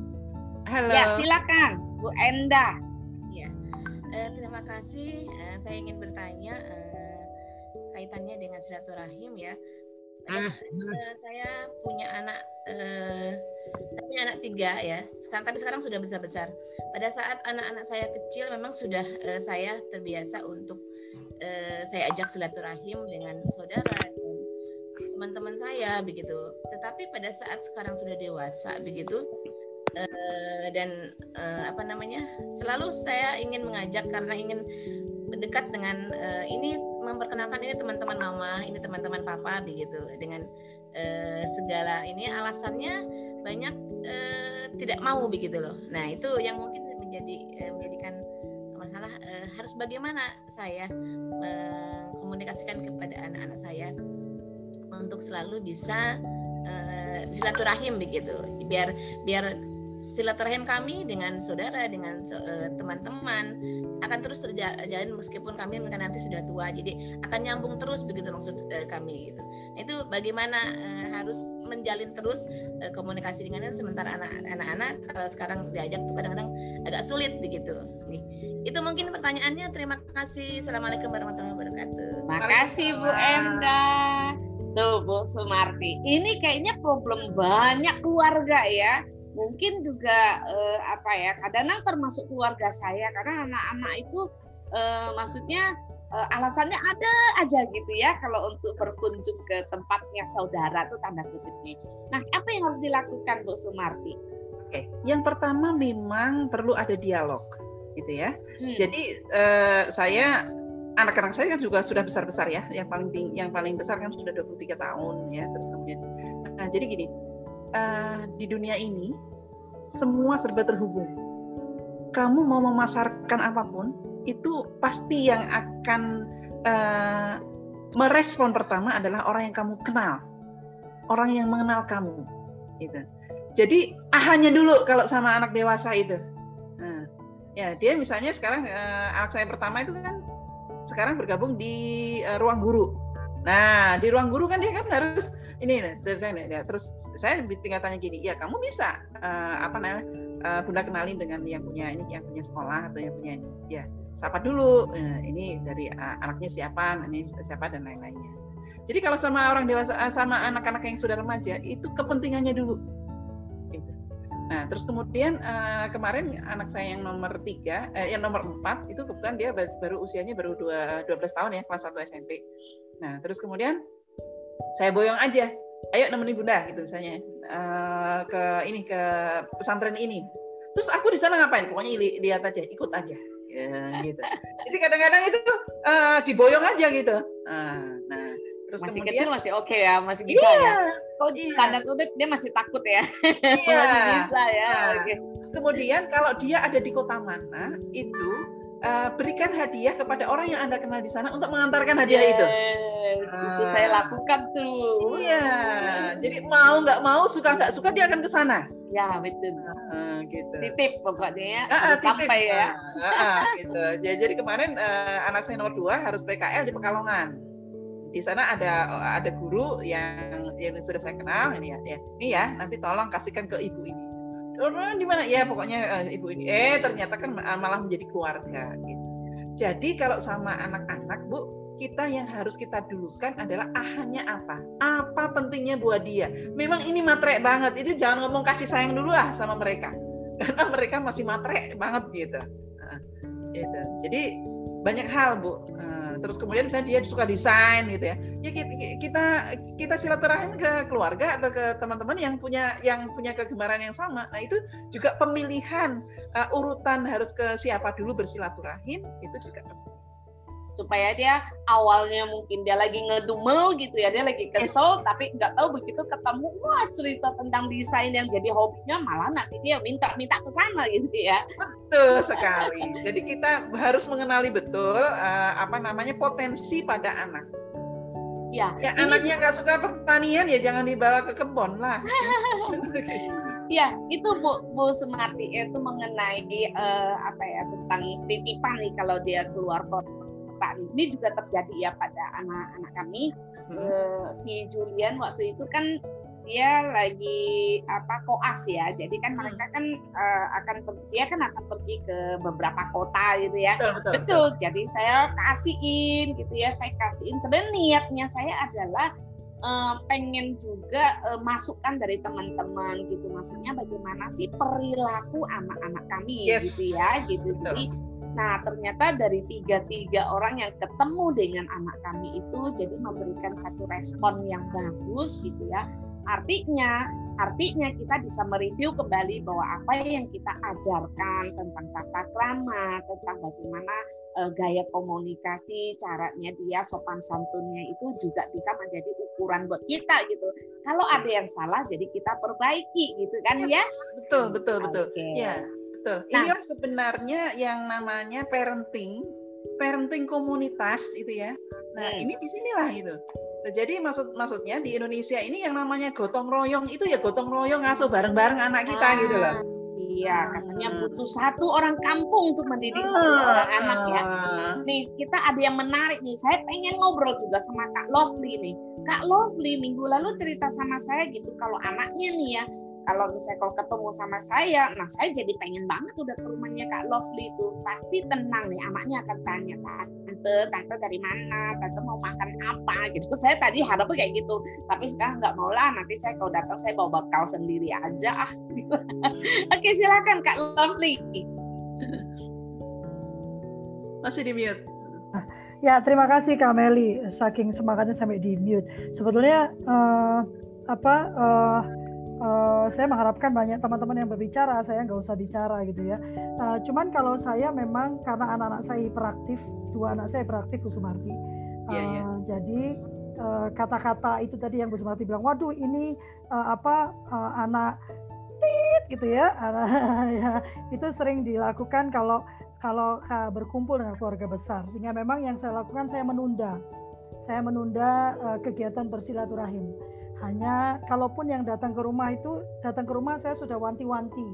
Halo. Ya, silakan Bu Enda. Ya. Eh, terima kasih. Eh, saya ingin bertanya eh, kaitannya dengan silaturahim ya. Uh, saya punya anak uh, punya anak tiga ya. Sekarang tapi sekarang sudah besar besar pada saat anak-anak saya kecil memang sudah uh, saya terbiasa untuk uh, saya ajak silaturahim dengan saudara dan teman-teman saya begitu. Tetapi pada saat sekarang sudah dewasa begitu uh, dan uh, apa namanya selalu saya ingin mengajak karena ingin dekat dengan uh, ini memperkenalkan ini teman-teman mama, ini teman-teman papa begitu dengan uh, segala ini alasannya banyak uh, tidak mau begitu loh. Nah, itu yang mungkin menjadi uh, menjadikan masalah harus bagaimana saya mengkomunikasikan kepada anak-anak saya untuk selalu bisa silaturahim begitu. Biar biar silaturahim kami dengan saudara dengan eh, teman-teman uh, akan terus terjalin meskipun kami nanti sudah tua. Jadi akan nyambung terus begitu maksud uh, kami gitu. Itu bagaimana uh, harus menjalin terus uh, komunikasi dengannya sementara anak-anak. Kalau sekarang diajak tuh kadang-kadang agak sulit begitu. Nih itu mungkin pertanyaannya. Terima kasih. Assalamualaikum warahmatullahi wabarakatuh. Makasih Bu Enda. Tuh Bu Sumarti, ini kayaknya problem banyak keluarga ya mungkin juga eh, apa ya kadang-kadang termasuk keluarga saya karena anak-anak itu eh, maksudnya eh, alasannya ada aja gitu ya kalau untuk berkunjung ke tempatnya saudara tuh tanda kutipnya. Nah apa yang harus dilakukan Bu Sumarti? Oke, yang pertama memang perlu ada dialog gitu ya. Hmm. Jadi eh, saya anak-anak saya kan juga sudah besar-besar ya. Yang paling yang paling besar kan sudah 23 tahun ya. Terus kemudian nah jadi gini, uh, di dunia ini semua serba terhubung. Kamu mau memasarkan apa pun, itu pasti yang akan uh, merespon pertama adalah orang yang kamu kenal, orang yang mengenal kamu. Gitu. Jadi ahanya dulu kalau sama anak dewasa itu. Nah, ya dia misalnya sekarang uh, anak saya pertama itu kan sekarang bergabung di uh, ruang guru. Nah di ruang guru kan dia kan harus ini saya ya, terus saya tinggal tanya gini ya kamu bisa uh, apa namanya uh, bunda kenalin dengan yang punya ini yang punya sekolah atau yang punya ya siapa dulu. Uh, ini dari uh, anaknya siapa ini siapa dan lain-lainnya. Jadi kalau sama orang dewasa sama anak-anak yang sudah remaja itu kepentingannya dulu. Gitu. nah terus kemudian uh, kemarin anak saya yang nomor tiga eh, yang nomor empat itu kebetulan dia baru usianya baru dua 12 tahun ya kelas 1 SMP nah terus kemudian saya boyong aja. Ayo nemenin bunda gitu misalnya. Uh, ke ini ke pesantren ini. Terus aku di sana ngapain? Pokoknya li lihat aja ikut aja. Ya, gitu. Jadi kadang-kadang itu uh, diboyong aja gitu. Uh, nah terus masih kemudian, kecil masih oke okay ya masih bisa iya, ya. Oh iya. tanda kutip dia masih takut ya. Iya. masih bisa ya nah, okay. terus kemudian kalau dia ada di kota mana itu uh, berikan hadiah kepada orang yang anda kenal di sana untuk mengantarkan hadiah yes. itu. itu saya lakukan tuh. Iya, jadi mau nggak mau suka nggak suka dia akan ke sana. Ya betul. Uh, gitu. Titip pokoknya ya, Ah, ah, titip. sampai ya. Ah, ah, gitu. Ya, jadi kemarin eh, anak saya nomor dua harus PKL di Pekalongan. Di sana ada ada guru yang yang sudah saya kenal ini ya, ya. Ini ya, nanti tolong kasihkan ke ibu ini. Oh, di mana? Ya, pokoknya eh, ibu ini. Eh, ternyata kan malah menjadi keluarga. Gitu. Jadi kalau sama anak-anak, Bu, kita yang harus kita dulukan adalah ahanya apa? Apa pentingnya buat dia? Memang ini matre banget. Itu jangan ngomong kasih sayang dulu lah sama mereka. Karena mereka masih matre banget gitu. Nah, gitu. Jadi banyak hal, Bu. Nah, terus kemudian misalnya dia suka desain gitu ya. Ya ki- kita kita silaturahim ke keluarga atau ke teman-teman yang punya yang punya kegemaran yang sama. Nah, itu juga pemilihan uh, urutan harus ke siapa dulu bersilaturahim itu juga penting. Supaya dia awalnya mungkin dia lagi ngedumel gitu ya dia lagi kesel tapi nggak tahu begitu ketemu wah cerita tentang desain yang jadi hobinya malah nanti dia minta minta ke sana gitu ya Betul sekali. Jadi kita harus mengenali betul uh, apa namanya potensi pada anak. ya Ya anaknya nggak suka pertanian ya jangan dibawa ke kebun lah. Ya, itu Bu, Bu Sumarti itu mengenai eh, apa ya tentang titipan nih kalau dia keluar kota. Ini juga terjadi ya pada anak-anak kami. Hmm. Eh, si Julian waktu itu kan dia lagi apa koas ya. Jadi kan Hmm. mereka kan eh, akan dia kan akan pergi ke beberapa kota gitu ya. Betul, betul. Betul. Jadi saya kasihin gitu ya. Saya kasihin. Sebenarnya niatnya saya adalah eh, pengen juga eh, masukan dari teman-teman gitu. Maksudnya bagaimana sih perilaku anak-anak kami Yes. gitu ya. Gitu. Betul. Jadi Nah, ternyata dari tiga-tiga orang yang ketemu dengan anak kami itu jadi memberikan satu respon yang bagus gitu ya. Artinya, artinya kita bisa mereview kembali bahwa apa yang kita ajarkan tentang tata krama, tentang bagaimana eh, gaya komunikasi, caranya dia sopan santunnya itu juga bisa menjadi ukuran buat kita gitu. Kalau ada yang salah, jadi kita perbaiki gitu kan ya? Betul, betul, betul. Oke. Ya, betul. Nah. Inilah sebenarnya yang namanya parenting, parenting komunitas itu ya. Nah, Hmm. ini di sinilah itu. Nah, Jadi maksud maksudnya di Indonesia ini yang namanya gotong royong itu ya gotong royong ngasuh bareng-bareng anak kita Ah, gitu loh. Iya, katanya butuh satu orang kampung untuk mendidik satu Ah, orang anak ya. ah. Nih, kita ada yang menarik nih. Saya pengen ngobrol juga sama Kak Lovely nih. Kak Lovely minggu lalu cerita sama saya gitu kalau anaknya nih ya, kalau misalnya kalau ketemu sama saya, nah saya jadi pengen banget udah ke rumahnya Kak Lovely itu. Pasti tenang nih, anaknya akan tanya, tante, tante dari mana, tante mau makan apa gitu. Saya tadi harapnya kayak gitu, tapi sekarang nggak mau lah. Nanti saya kalau datang saya bawa bekal sendiri aja ah. Oke silakan Kak Lovely. Masih di mute. Ya, terima kasih Kak Meli. Saking semangatnya sampai di mute. Sebetulnya eh, apa eh, eh, saya mengharapkan banyak teman-teman yang berbicara, saya nggak usah bicara gitu ya. Eh, cuman kalau saya memang karena anak-anak saya hiperaktif, dua anak saya hiperaktif Bu Sumarti. Iya, iya. Eh, Jadi eh, kata-kata itu tadi yang Bu Sumarti bilang, waduh ini eh, apa eh, anak tit gitu ya, anak, ya itu sering dilakukan kalau kalau uh, berkumpul dengan keluarga besar sehingga memang yang saya lakukan saya menunda saya menunda uh, kegiatan bersilaturahim hanya kalaupun yang datang ke rumah itu datang ke rumah saya sudah wanti-wanti.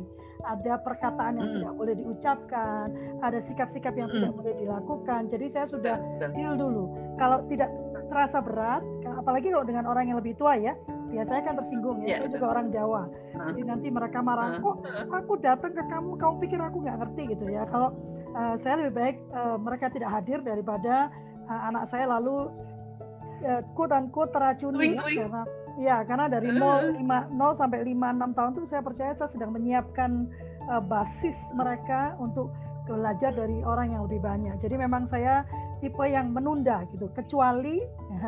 Ada perkataan yang Mm. tidak boleh diucapkan ada sikap-sikap yang tidak Mm. boleh dilakukan. Jadi saya sudah deal dulu. Kalau tidak terasa berat apalagi kalau dengan orang yang lebih tua ya biasanya kan tersinggung ya. Iya, saya betul. juga orang Jawa. Jadi nanti mereka marah Ah. kok aku datang ke kamu kamu pikir aku nggak ngerti? gitu ya. Kalau uh, saya lebih baik uh, mereka tidak hadir daripada uh, anak saya lalu uh, quote unquote teracuni ya, karena ya karena dari 0, 5, 0 sampai 5 6 tahun itu saya percaya saya sedang menyiapkan uh, basis mereka untuk belajar dari orang yang lebih banyak. Jadi memang saya tipe yang menunda gitu. Kecuali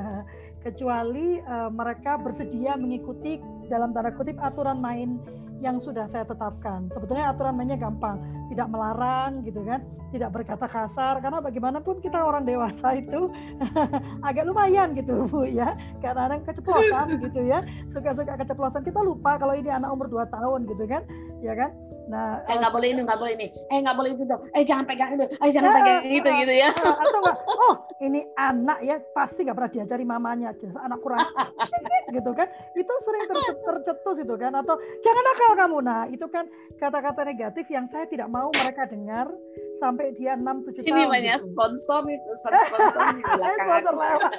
kecuali uh, mereka bersedia mengikuti dalam tanda kutip aturan main yang sudah saya tetapkan. Sebetulnya aturan mainnya gampang, tidak melarang gitu kan, tidak berkata kasar karena bagaimanapun kita orang dewasa itu agak lumayan gitu Bu ya. Kadang-kadang keceplosan gitu ya, suka-suka keceplosan. Kita lupa kalau ini anak umur 2 tahun gitu kan. Ya kan? Nah, eh nggak boleh ini, nggak boleh ini, eh nggak boleh itu dong, eh jangan pegang itu, eh jangan pegang uh, itu gitu ya. Uh, atau enggak, oh ini anak ya pasti nggak pernah diajari mamanya, anak kurang gitu kan? Itu sering ter tercetus itu kan? Atau jangan nakal kamu, nah itu kan kata-kata negatif yang saya tidak mau mereka dengar sampai dia 6 7 tahun. Ini banyak gitu. sponsor nih, pesan sponsor di sponsor lewat.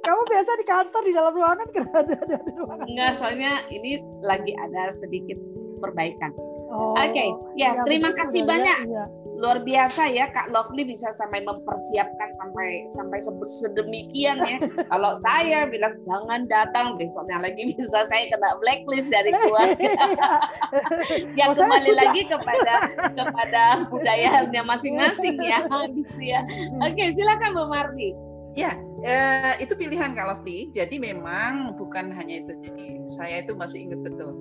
kamu biasa di kantor di dalam ruangan kan ada, ada, ada ruangan. Enggak, soalnya ini lagi ada sedikit perbaikan. Oh, Oke, okay. ya, ya terima kasih ya, banyak. Ya, Luar biasa ya Kak Lovely bisa sampai mempersiapkan sampai sampai sedemikian ya. Kalau saya bilang jangan datang besoknya lagi bisa saya kena blacklist dari keluarga. ya kembali lagi kepada kepada budayanya masing-masing ya gitu ya. Hmm. Oke, okay, silakan Bu Marti. Ya, eh, itu pilihan Kak Lovely. Jadi memang bukan hanya itu. Jadi saya itu masih ingat betul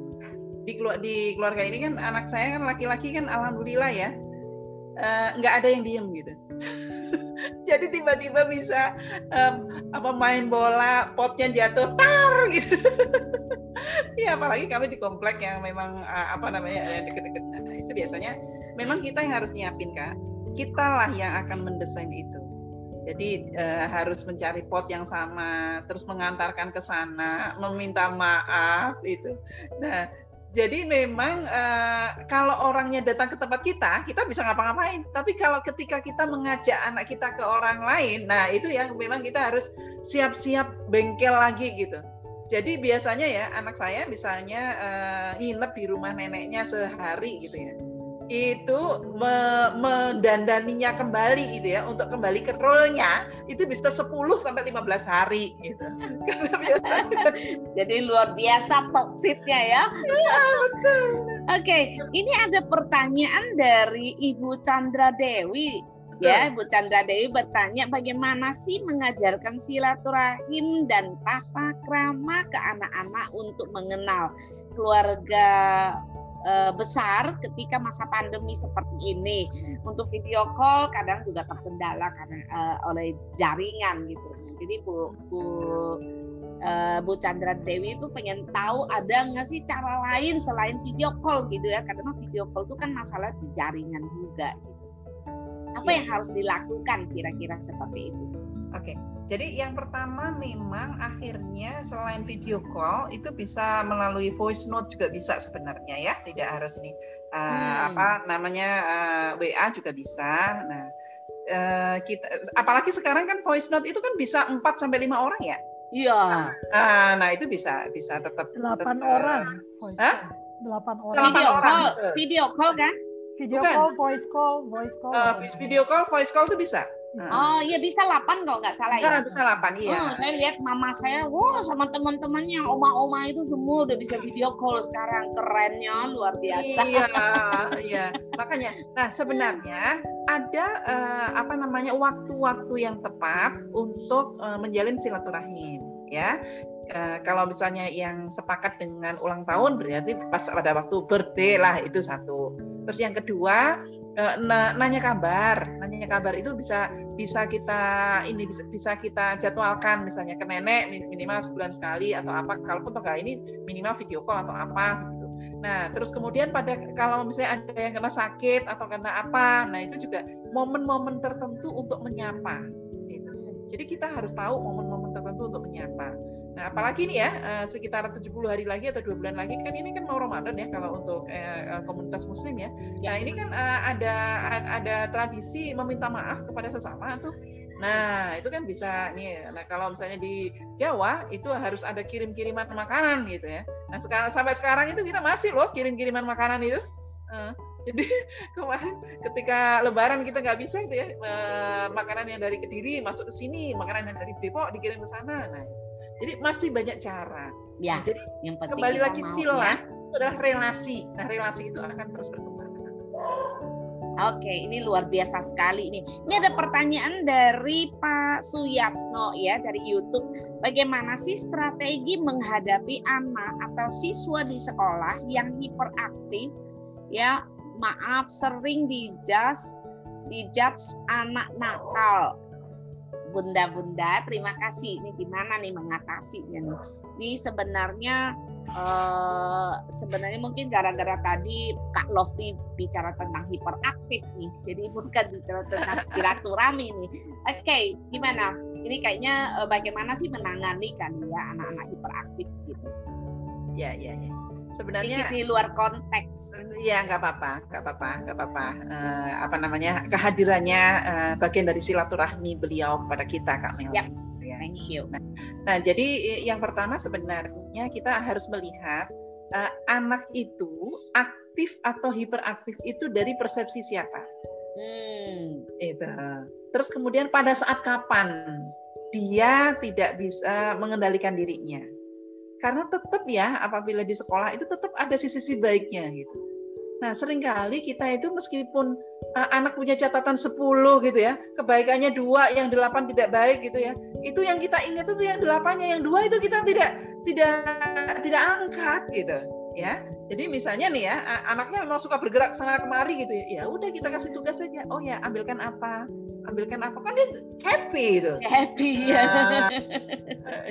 di keluarga ini kan anak saya kan laki-laki kan alhamdulillah ya eh, nggak uh, ada yang diem gitu. Jadi tiba-tiba bisa um, apa main bola potnya jatuh tar gitu. Ya apalagi kami di komplek yang memang uh, apa namanya yang deket-deket. Nah, itu biasanya memang kita yang harus nyiapin kak. Kita lah yang akan mendesain itu jadi uh, harus mencari pot yang sama, terus mengantarkan ke sana, meminta maaf itu. Nah, jadi memang uh, kalau orangnya datang ke tempat kita, kita bisa ngapa-ngapain. Tapi kalau ketika kita mengajak anak kita ke orang lain, nah itu yang memang kita harus siap-siap bengkel lagi gitu. Jadi biasanya ya anak saya misalnya uh, nginep di rumah neneknya sehari gitu ya itu me mendandaninya kembali gitu ya untuk kembali ke role-nya itu bisa 10 sampai 15 hari gitu. Karena biasa jadi luar biasa toksitnya ya. Iya, betul. Oke, okay, ini ada pertanyaan dari Ibu Chandra Dewi. Ya, Ibu Chandra Dewi bertanya bagaimana sih mengajarkan silaturahim dan tata krama ke anak-anak untuk mengenal keluarga uh, besar ketika masa pandemi seperti ini. Untuk video call kadang juga terkendala karena uh, oleh jaringan gitu. Jadi Bu Bu uh, Bu Chandra Dewi itu pengen tahu ada nggak sih cara lain selain video call gitu ya? Karena video call itu kan masalah di jaringan juga gitu. Apa yang harus dilakukan kira-kira seperti itu? Oke. Okay. Jadi yang pertama memang akhirnya selain video call itu bisa melalui voice note juga bisa sebenarnya ya, tidak harus ini uh, hmm. apa namanya uh, eh, WA juga bisa. Nah, uh, kita apalagi sekarang kan voice note itu kan bisa 4 sampai lima orang ya. Iya. Nah, nah itu bisa bisa tetap 8 orang. Hah? 8 orang. Video call, video call kan? Video Bukan. call, voice call, voice call. Uh, video call, voice call itu bisa. Oh iya bisa 8 kalau nggak salah ya. Bisa 8 iya. Oh, saya lihat mama saya, wah sama teman-temannya oma-oma itu semua udah bisa video call sekarang kerennya luar biasa. Iya, iya. Makanya, nah sebenarnya ada uh, apa namanya waktu-waktu yang tepat untuk uh, menjalin silaturahim ya. Uh, kalau misalnya yang sepakat dengan ulang tahun berarti pas pada waktu birthday lah itu satu. Terus yang kedua nanya kabar, nanya kabar itu bisa bisa kita ini bisa, kita jadwalkan misalnya ke nenek minimal sebulan sekali atau apa kalaupun toh ini minimal video call atau apa gitu. Nah, terus kemudian pada kalau misalnya ada yang kena sakit atau kena apa, nah itu juga momen-momen tertentu untuk menyapa. Gitu. Jadi kita harus tahu momen-momen tertentu untuk menyapa. Nah, apalagi ini ya, eh, sekitar 70 hari lagi atau dua bulan lagi kan ini kan mau Ramadan ya kalau untuk eh, eh, komunitas muslim ya. ya. Nah, ini kan ada ada tradisi meminta maaf kepada sesama tuh. Nah, itu kan bisa nih. Nah, kalau misalnya di Jawa itu harus ada kirim-kiriman makanan gitu ya. Nah, sekarang sampai sekarang itu kita masih loh kirim-kiriman makanan itu. jadi kemarin ketika Lebaran kita nggak bisa itu ya makanan yang dari Kediri masuk ke sini, makanan yang dari Depok dikirim ke sana. Nah, jadi masih banyak cara. Ya. Jadi yang penting kembali lagi sila ya. itu adalah relasi. Nah relasi itu akan terus berkembang. Oke, ini luar biasa sekali ini. Ini ada pertanyaan dari Pak Suyatno ya dari YouTube. Bagaimana sih strategi menghadapi anak atau siswa di sekolah yang hiperaktif ya maaf sering dijudge dijudge anak nakal bunda-bunda, terima kasih. Ini gimana nih mengatasinya nih? Ini sebenarnya uh, sebenarnya mungkin gara-gara tadi Kak Lofi bicara tentang hiperaktif nih, jadi bukan bicara tentang silaturahmi nih. Oke, okay, gimana? Ini kayaknya uh, bagaimana sih menangani kan ya anak-anak hiperaktif gitu? Ya, ya, ya sebenarnya di luar konteks. Iya nggak apa-apa, nggak apa-apa, nggak apa-apa. Uh, apa namanya kehadirannya uh, bagian dari silaturahmi beliau kepada kita, Kak Mel. Yep. Ya. Thank you. Nah, nah, jadi yang pertama sebenarnya kita harus melihat uh, anak itu aktif atau hiperaktif itu dari persepsi siapa. Hmm. Itu. Terus kemudian pada saat kapan dia tidak bisa mengendalikan dirinya karena tetap ya apabila di sekolah itu tetap ada sisi-sisi baiknya gitu. Nah, sering kali kita itu meskipun uh, anak punya catatan 10 gitu ya, kebaikannya dua, yang delapan tidak baik gitu ya. Itu yang kita ingat itu yang delapannya, yang dua itu kita tidak tidak tidak angkat gitu ya. Jadi misalnya nih ya, anaknya memang suka bergerak sana kemari gitu ya. Ya udah kita kasih tugas saja. Oh ya, ambilkan apa? ambilkan apa? Kan dia happy itu happy ya. Nah,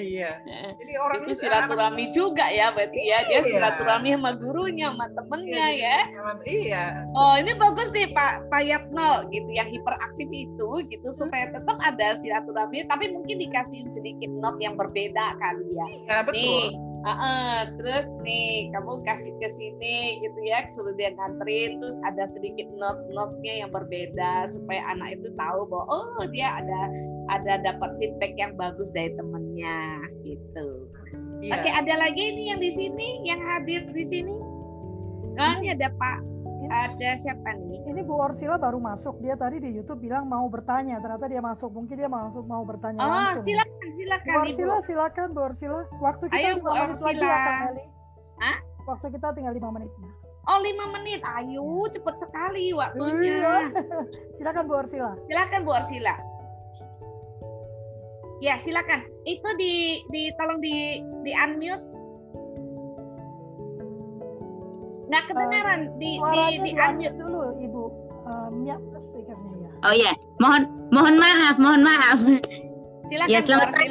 iya. Jadi orang itu silaturahmi juga ya berarti ya. Dia iya. silaturahmi sama gurunya sama temennya iya, ya. iya. Oh ini bagus nih Pak Pak Yatno gitu yang hiperaktif itu gitu supaya tetap ada silaturahmi tapi mungkin dikasih sedikit not yang berbeda kan ya. Iya betul. Nih, Uh, uh, terus nih kamu kasih ke sini gitu ya suruh dia nganterin terus ada sedikit notes notesnya yang berbeda supaya anak itu tahu bahwa oh dia ada ada dapat feedback yang bagus dari temennya gitu. Iya. Oke ada lagi ini yang di sini yang hadir di sini. Nah, ini ada Pak ada siapa nih? Ini Bu Orsila baru masuk. Dia tadi di YouTube bilang mau bertanya. Ternyata dia masuk. Mungkin dia masuk mau bertanya oh, langsung. silakan, silakan. Bu Orsila, Ibu. silakan Bu Orsila. Waktu kita Ayo, Bu Orsila. lagi Hah? Waktu kita tinggal lima menit. Oh lima menit, ayo cepet sekali waktunya. Iya. silakan Bu Orsila. Silakan Bu Orsila. Ya silakan. Itu di, di tolong di di unmute nggak kedengaran uh, di di di unmute oh ya mohon mohon maaf mohon maaf silakan ya, selamat pagi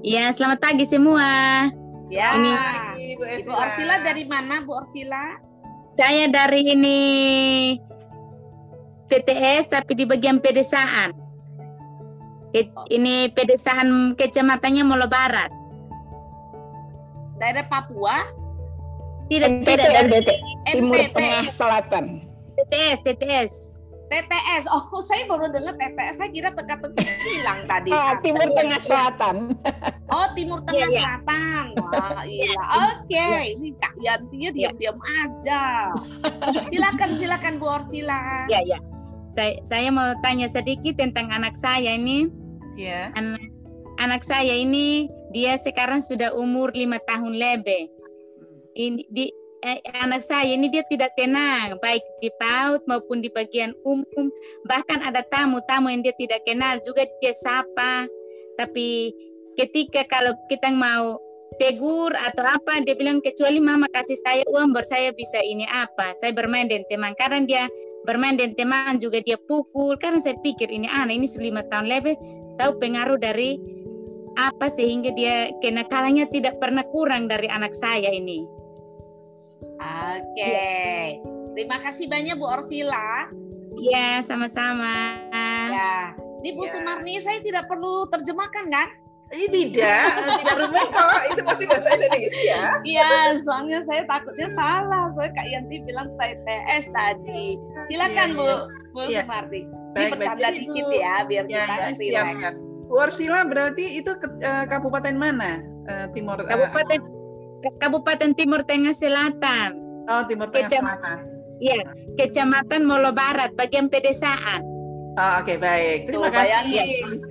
ya selamat pagi semua ya ini Bu, Ibu Orsila dari mana Bu Orsila saya dari ini TTS tapi di bagian pedesaan ini pedesaan kecamatannya Molo Barat daerah Papua tidak, NTT, tidak NTT. Timur NTT. Tengah Selatan. TTS, TTS. TTS. Oh, saya baru dengar TTS. Saya kira teka-teki hilang tadi. Ah, Timur Tengah Selatan. Oh, Timur Tengah yeah, Selatan. Wah, iya. Oke, okay. yeah. ini Kak Yanti ya diam-diam aja. silakan, silakan Bu Orsila. Ya, ya. Saya saya mau tanya sedikit tentang anak saya ini. Ya. Anak anak saya ini dia sekarang sudah umur lima tahun lebih ini di eh, anak saya ini dia tidak tenang baik di PAUD maupun di bagian umum. Bahkan ada tamu-tamu yang dia tidak kenal juga dia sapa. Tapi ketika kalau kita mau tegur atau apa dia bilang kecuali mama kasih saya uang baru saya bisa ini apa. Saya bermain dengan teman karena dia bermain dengan teman juga dia pukul. Karena saya pikir ini anak ini lima tahun lebih tahu pengaruh dari apa sehingga dia kenakalannya tidak pernah kurang dari anak saya ini Oke. Okay. Terima kasih banyak Bu Orsila. Iya, sama-sama. Ya. Ini Bu ya. Sumarni saya tidak perlu terjemahkan kan? Ini tidak, tidak rumit kok. Itu masih bahasa Indonesia. Iya, soalnya saya takutnya salah. Saya Kak Yanti bilang TTS tadi. Silakan ya, Bu, ya. Bu ya. Sumarni. Ini bercanda dikit ya, biar ya, kita ya, relax. Bu Orsila berarti itu ke, uh, kabupaten mana? Uh, Timur. Kabupaten uh, Kabupaten Timur Tengah Selatan. Oh, Timur Tengah Kecam Selatan. Iya, Kecamatan Molo Barat, bagian pedesaan. Oh, Oke, okay, baik. Terima Tuh, kasih. Ya.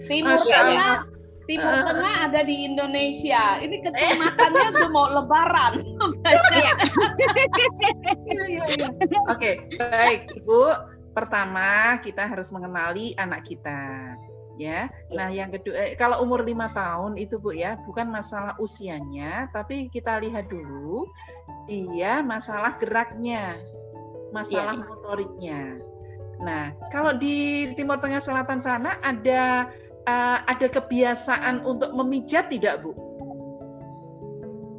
Timur Masya Tengah Timur uh. Tengah ada di Indonesia. Ini kecamatannya udah mau lebaran. Iya. Iya, iya, iya. Oke, baik Ibu. Pertama, kita harus mengenali anak kita ya. Iya. Nah, yang kedua eh, kalau umur lima tahun itu Bu ya, bukan masalah usianya, tapi kita lihat dulu dia masalah geraknya, masalah ya. motoriknya. Nah, kalau di Timur Tengah Selatan sana ada uh, ada kebiasaan untuk memijat tidak Bu?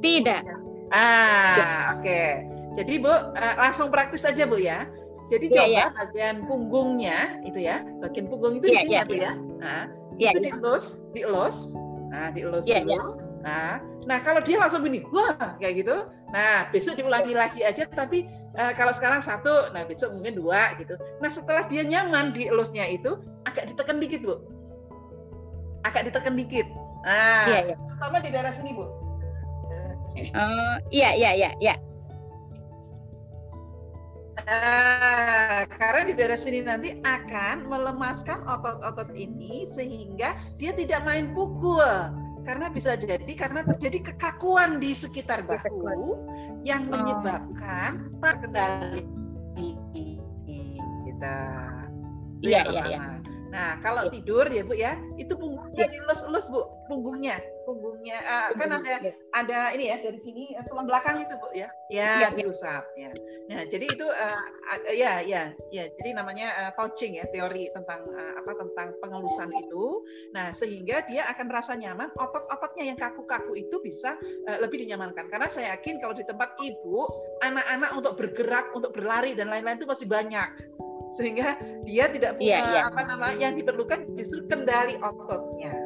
Tidak. Ah, oke. Okay. Jadi Bu, uh, langsung praktis aja Bu ya. Jadi yeah, coba yeah. bagian punggungnya itu ya, bagian punggung itu yeah, di sini yeah, Bu ya. Nah, yeah, itu yeah. dielus, dielus. Nah, dielus yeah, dulu. Yeah. Nah, nah kalau dia langsung begini, wah kayak gitu. Nah, besok diulangi lagi aja tapi uh, kalau sekarang satu, nah besok mungkin dua gitu. Nah, setelah dia nyaman di elusnya itu agak ditekan dikit, Bu. Agak ditekan dikit. Nah, yeah, yeah. terutama di daerah sini, Bu. Uh, iya, iya, iya, iya. Nah, karena di daerah sini nanti akan melemaskan otot-otot ini sehingga dia tidak main pukul. Karena bisa jadi karena terjadi kekakuan di sekitar bahu yang oh. menyebabkan terkendali kita. Iya, iya, iya. Nah, kalau ya. tidur ya Bu ya, itu punggungnya ya. dilus-elus Bu, punggungnya uh, kan ada ada ini ya dari sini uh, tulang belakang itu bu ya? Ya, ya diusap ya nah jadi itu uh, ya ya ya jadi namanya uh, touching ya teori tentang uh, apa tentang pengelusan itu. Nah sehingga dia akan merasa nyaman otot-ototnya yang kaku-kaku itu bisa uh, lebih dinyamankan. Karena saya yakin kalau di tempat ibu anak-anak untuk bergerak untuk berlari dan lain-lain itu masih banyak. Sehingga dia tidak punya yeah, yeah. apa namanya yang diperlukan justru kendali ototnya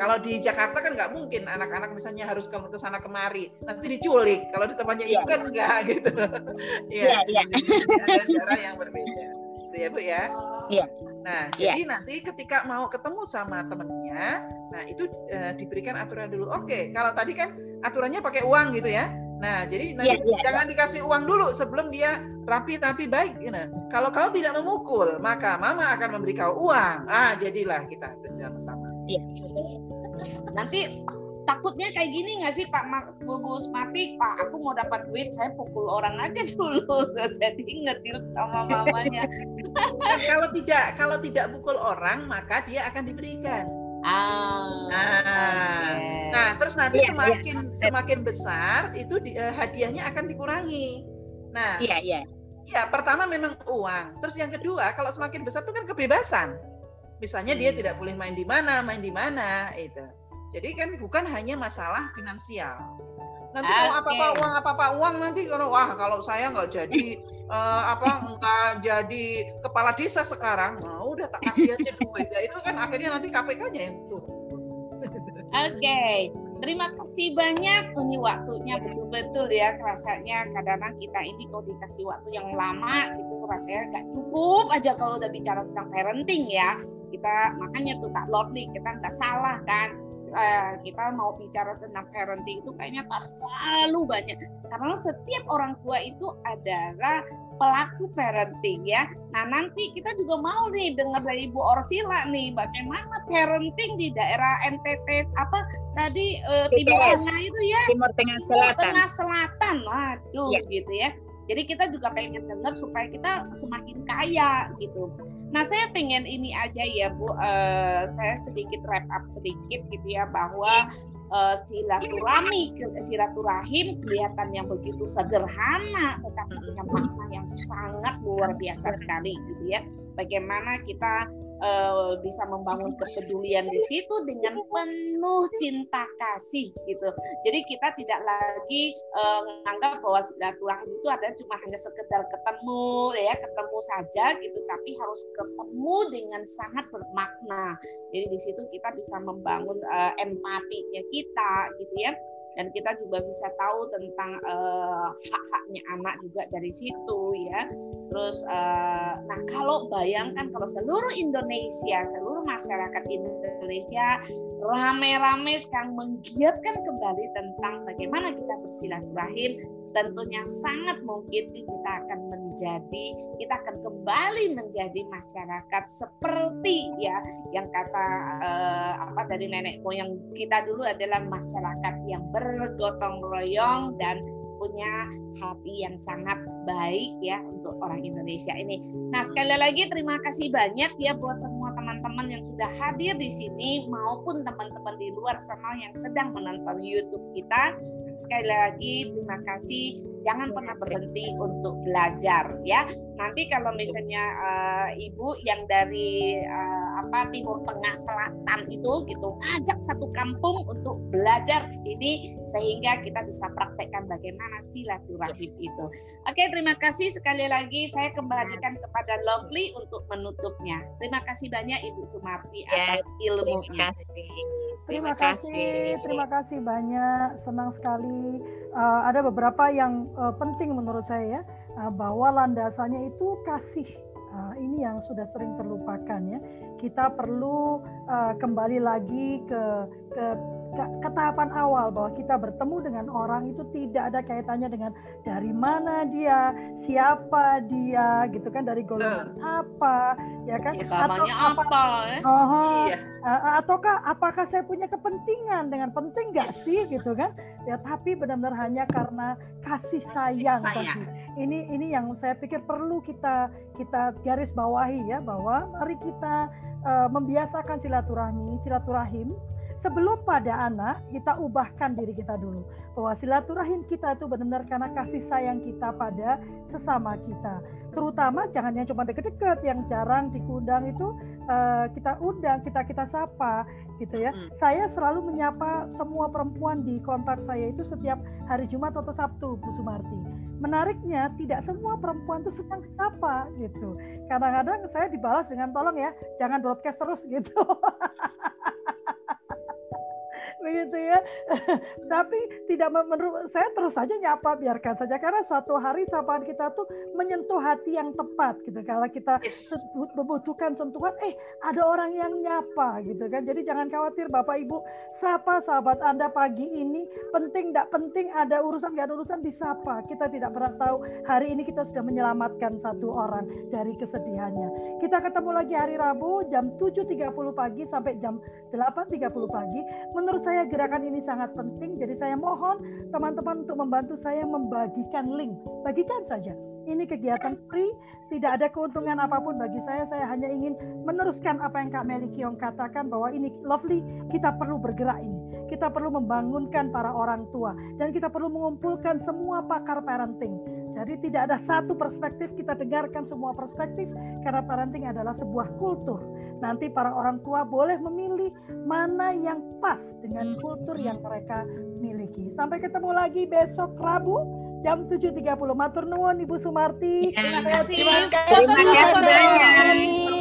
kalau di Jakarta kan nggak mungkin anak-anak misalnya harus ke, ke sana kemari, nanti diculik. Kalau di tempatnya ibu iya. kan enggak gitu. Iya, iya. Ada cara yang berbeda. Gitu ya, Bu ya. Iya. Nah, yeah. jadi nanti ketika mau ketemu sama temennya, nah itu uh, diberikan aturan dulu. Oke, kalau tadi kan aturannya pakai uang gitu ya. Nah, jadi nanti yeah, yeah, jangan yeah. dikasih uang dulu sebelum dia rapi-rapi baik. You know. Kalau kau tidak memukul, maka mama akan memberi kau uang. Ah, jadilah kita bersama-sama. Iya. Nanti takutnya kayak gini nggak sih Pak Bu Mati? Pak, aku mau dapat duit, saya pukul orang aja dulu, jadi ngetil sama mamanya. Nah, kalau tidak, kalau tidak pukul orang, maka dia akan diberikan. Ah, nah, okay. nah terus nanti yeah, semakin yeah. semakin besar itu di, uh, hadiahnya akan dikurangi. Nah, iya yeah, iya. Yeah. Ya, pertama memang uang. Terus yang kedua, kalau semakin besar itu kan kebebasan. Misalnya dia hmm. tidak boleh main di mana, main di mana, itu. Jadi kan bukan hanya masalah finansial. Nanti okay. kalau apa-apa uang apa-apa uang nanti kalau wah kalau saya nggak jadi uh, apa nggak jadi kepala desa sekarang, nah, udah tak kasih aja duit. Ya itu kan akhirnya nanti KPK-nya yang tuh. Oke, okay. terima kasih banyak. Ini waktunya betul-betul ya rasanya kadang-kadang kita ini kalau dikasih waktu yang lama itu rasanya nggak cukup aja kalau udah bicara tentang parenting ya kita makanya tuh Kak Lovely kita nggak salah kan uh, kita mau bicara tentang parenting itu kayaknya terlalu banyak karena setiap orang tua itu adalah pelaku parenting ya. Nah nanti kita juga mau nih dengar dari Ibu Orsila nih bagaimana parenting di daerah NTT apa tadi uh, Timur Tengah itu ya. Timur Tengah Selatan. Timur Tengah Selatan, waduh ya. gitu ya. Jadi kita juga pengen dengar supaya kita semakin kaya gitu. Nah saya pengen ini aja ya Bu, uh, saya sedikit wrap up sedikit gitu ya bahwa uh, silaturahmi silaturahim kelihatan yang begitu sederhana tetapi punya makna yang sangat luar biasa sekali gitu ya. Bagaimana kita uh, bisa membangun kepedulian di situ dengan penuh cinta kasih gitu. Jadi kita tidak lagi uh, menganggap bahwa silaturahim itu ada cuma hanya sekedar ketemu ya ketemu saja gitu, tapi harus ketemu dengan sangat bermakna. Jadi di situ kita bisa membangun uh, empatinya kita gitu ya dan kita juga bisa tahu tentang uh, hak-haknya anak juga dari situ ya. Terus uh, nah kalau bayangkan kalau seluruh Indonesia, seluruh masyarakat Indonesia rame-rame sekarang menggiatkan kembali tentang bagaimana kita bersilaturahim tentunya sangat mungkin kita akan menjadi kita akan kembali menjadi masyarakat seperti ya yang kata eh, apa dari nenek moyang kita dulu adalah masyarakat yang bergotong royong dan punya hati yang sangat baik ya untuk orang Indonesia ini. Nah sekali lagi terima kasih banyak ya buat semua teman-teman yang sudah hadir di sini maupun teman-teman di luar sana yang sedang menonton YouTube kita sekali lagi terima kasih jangan pernah berhenti untuk belajar ya nanti kalau misalnya uh, ibu yang dari uh, apa Timur Tengah Selatan itu gitu ngajak satu kampung untuk belajar di sini sehingga kita bisa praktekkan bagaimana silaturahim itu. Oke, terima kasih sekali lagi saya kembalikan kepada Lovely untuk menutupnya. Terima kasih banyak Ibu Sumarti atas ilmunya. Terima kasih. Terima kasih, terima kasih banyak. Senang sekali. Uh, ada beberapa yang uh, penting menurut saya ya, uh, bahwa landasannya itu kasih. Uh, ini yang sudah sering terlupakan ya. Kita perlu uh, kembali lagi ke ke ke tahapan awal bahwa kita bertemu dengan orang itu tidak ada kaitannya dengan dari mana dia, siapa dia, gitu kan dari golongan uh. apa, ya kan? Ya, atau apa? apa eh? oh, iya. Uh, ataukah apakah saya punya kepentingan dengan penting nggak yes. sih, gitu kan? Ya tapi benar-benar hanya karena kasih sayang. Kasih sayang. Ini ini yang saya pikir perlu kita kita garis bawahi ya bahwa mari kita uh, membiasakan silaturahmi, silaturahim sebelum pada anak, kita ubahkan diri kita dulu. Bahwa silaturahim kita itu benar-benar karena kasih sayang kita pada sesama kita. Terutama jangan yang cuma deket-deket, yang jarang dikundang itu uh, kita undang, kita kita sapa gitu ya. Hmm. Saya selalu menyapa semua perempuan di kontak saya itu setiap hari Jumat atau Sabtu, Bu Sumarti. Menariknya tidak semua perempuan itu senang sapa gitu. Kadang-kadang saya dibalas dengan tolong ya, jangan broadcast terus gitu. begitu ya. Tapi tidak menurut saya terus saja nyapa biarkan saja karena suatu hari sapaan kita tuh menyentuh hati yang tepat gitu. Kalau kita membutuhkan sentuhan, eh ada orang yang nyapa gitu kan. Jadi jangan khawatir Bapak Ibu, sapa sahabat Anda pagi ini penting tidak penting ada urusan nggak ada urusan disapa. Kita tidak pernah tahu hari ini kita sudah menyelamatkan satu orang dari kesedihannya. Kita ketemu lagi hari Rabu jam 7.30 pagi sampai jam 8.30 pagi. Menurut saya gerakan ini sangat penting, jadi saya mohon teman-teman untuk membantu saya membagikan link. Bagikan saja. Ini kegiatan free, tidak ada keuntungan apa pun bagi saya. Saya hanya ingin meneruskan apa yang Kak Meli Kiong katakan bahwa ini lovely, kita perlu bergerak ini. Kita perlu membangunkan para orang tua dan kita perlu mengumpulkan semua pakar parenting. Jadi tidak ada satu perspektif, kita dengarkan semua perspektif karena parenting adalah sebuah kultur Nanti para orang tua boleh memilih mana yang pas dengan kultur yang mereka miliki. Sampai ketemu lagi besok Rabu jam 7.30. Matur nuwun Ibu Sumarti. Terima kasih. Terima kasih.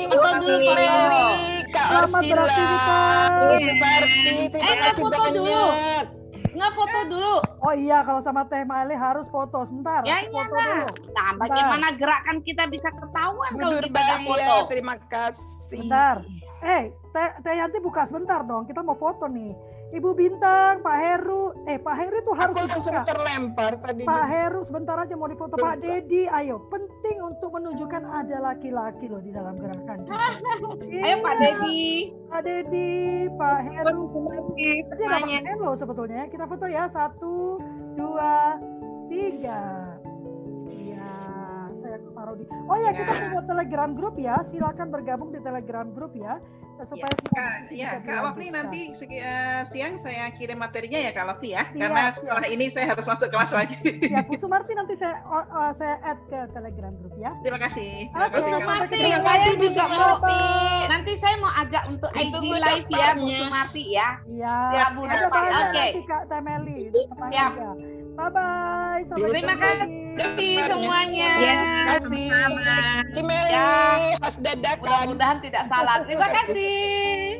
Foto dulu foto. Kak Selamat beraktivitas. Sumarti. Terima kasih foto dulu. Nggak foto dulu. Oh iya, kalau sama Teh Male harus foto sebentar. Ya iya foto dulu. Nah, bagaimana gerakan kita bisa ketahuan kalau kita nggak foto? Ya, terima kasih. Bentar. Eh, Teh, Teh Yanti buka sebentar dong. Kita mau foto nih. Ibu Bintang, Pak Heru, eh Pak Heru itu harus Aku langsung terlempar tadi. Pak juga. Heru sebentar aja mau difoto Pak Dedi, ayo. Penting untuk menunjukkan ada laki-laki loh di dalam gerakan. ayo Pak Dedi. Pak Dedi, Pak Heru. Tadi ada Pak Heru sebetulnya. Kita foto ya. Satu, dua, tiga di. Oh ya, kita ya. punya Telegram grup ya. Silakan bergabung di Telegram grup ya supaya ya, Kak, ya, Kak Lovely nanti uh, siang saya kirim materinya ya Kak Lovely ya. Siap, Karena setelah siap. ini saya harus masuk kelas lagi. Ya, Bu Sumarti nanti saya uh, saya add ke Telegram grup ya. Terima kasih. Terima kasih. Bu Sumarti, saya juga mau nanti saya mau ajak untuk IG live ya Bu Sumarti ya. Iya. Ya, Bu Oke. Okay. Kak Temeli. Siap. Bye bye. Sampai Terima kasih semuanya. Ya, sama-sama. Ya, Mas Dadak. Mudah-mudahan tidak salah. Terima kasih.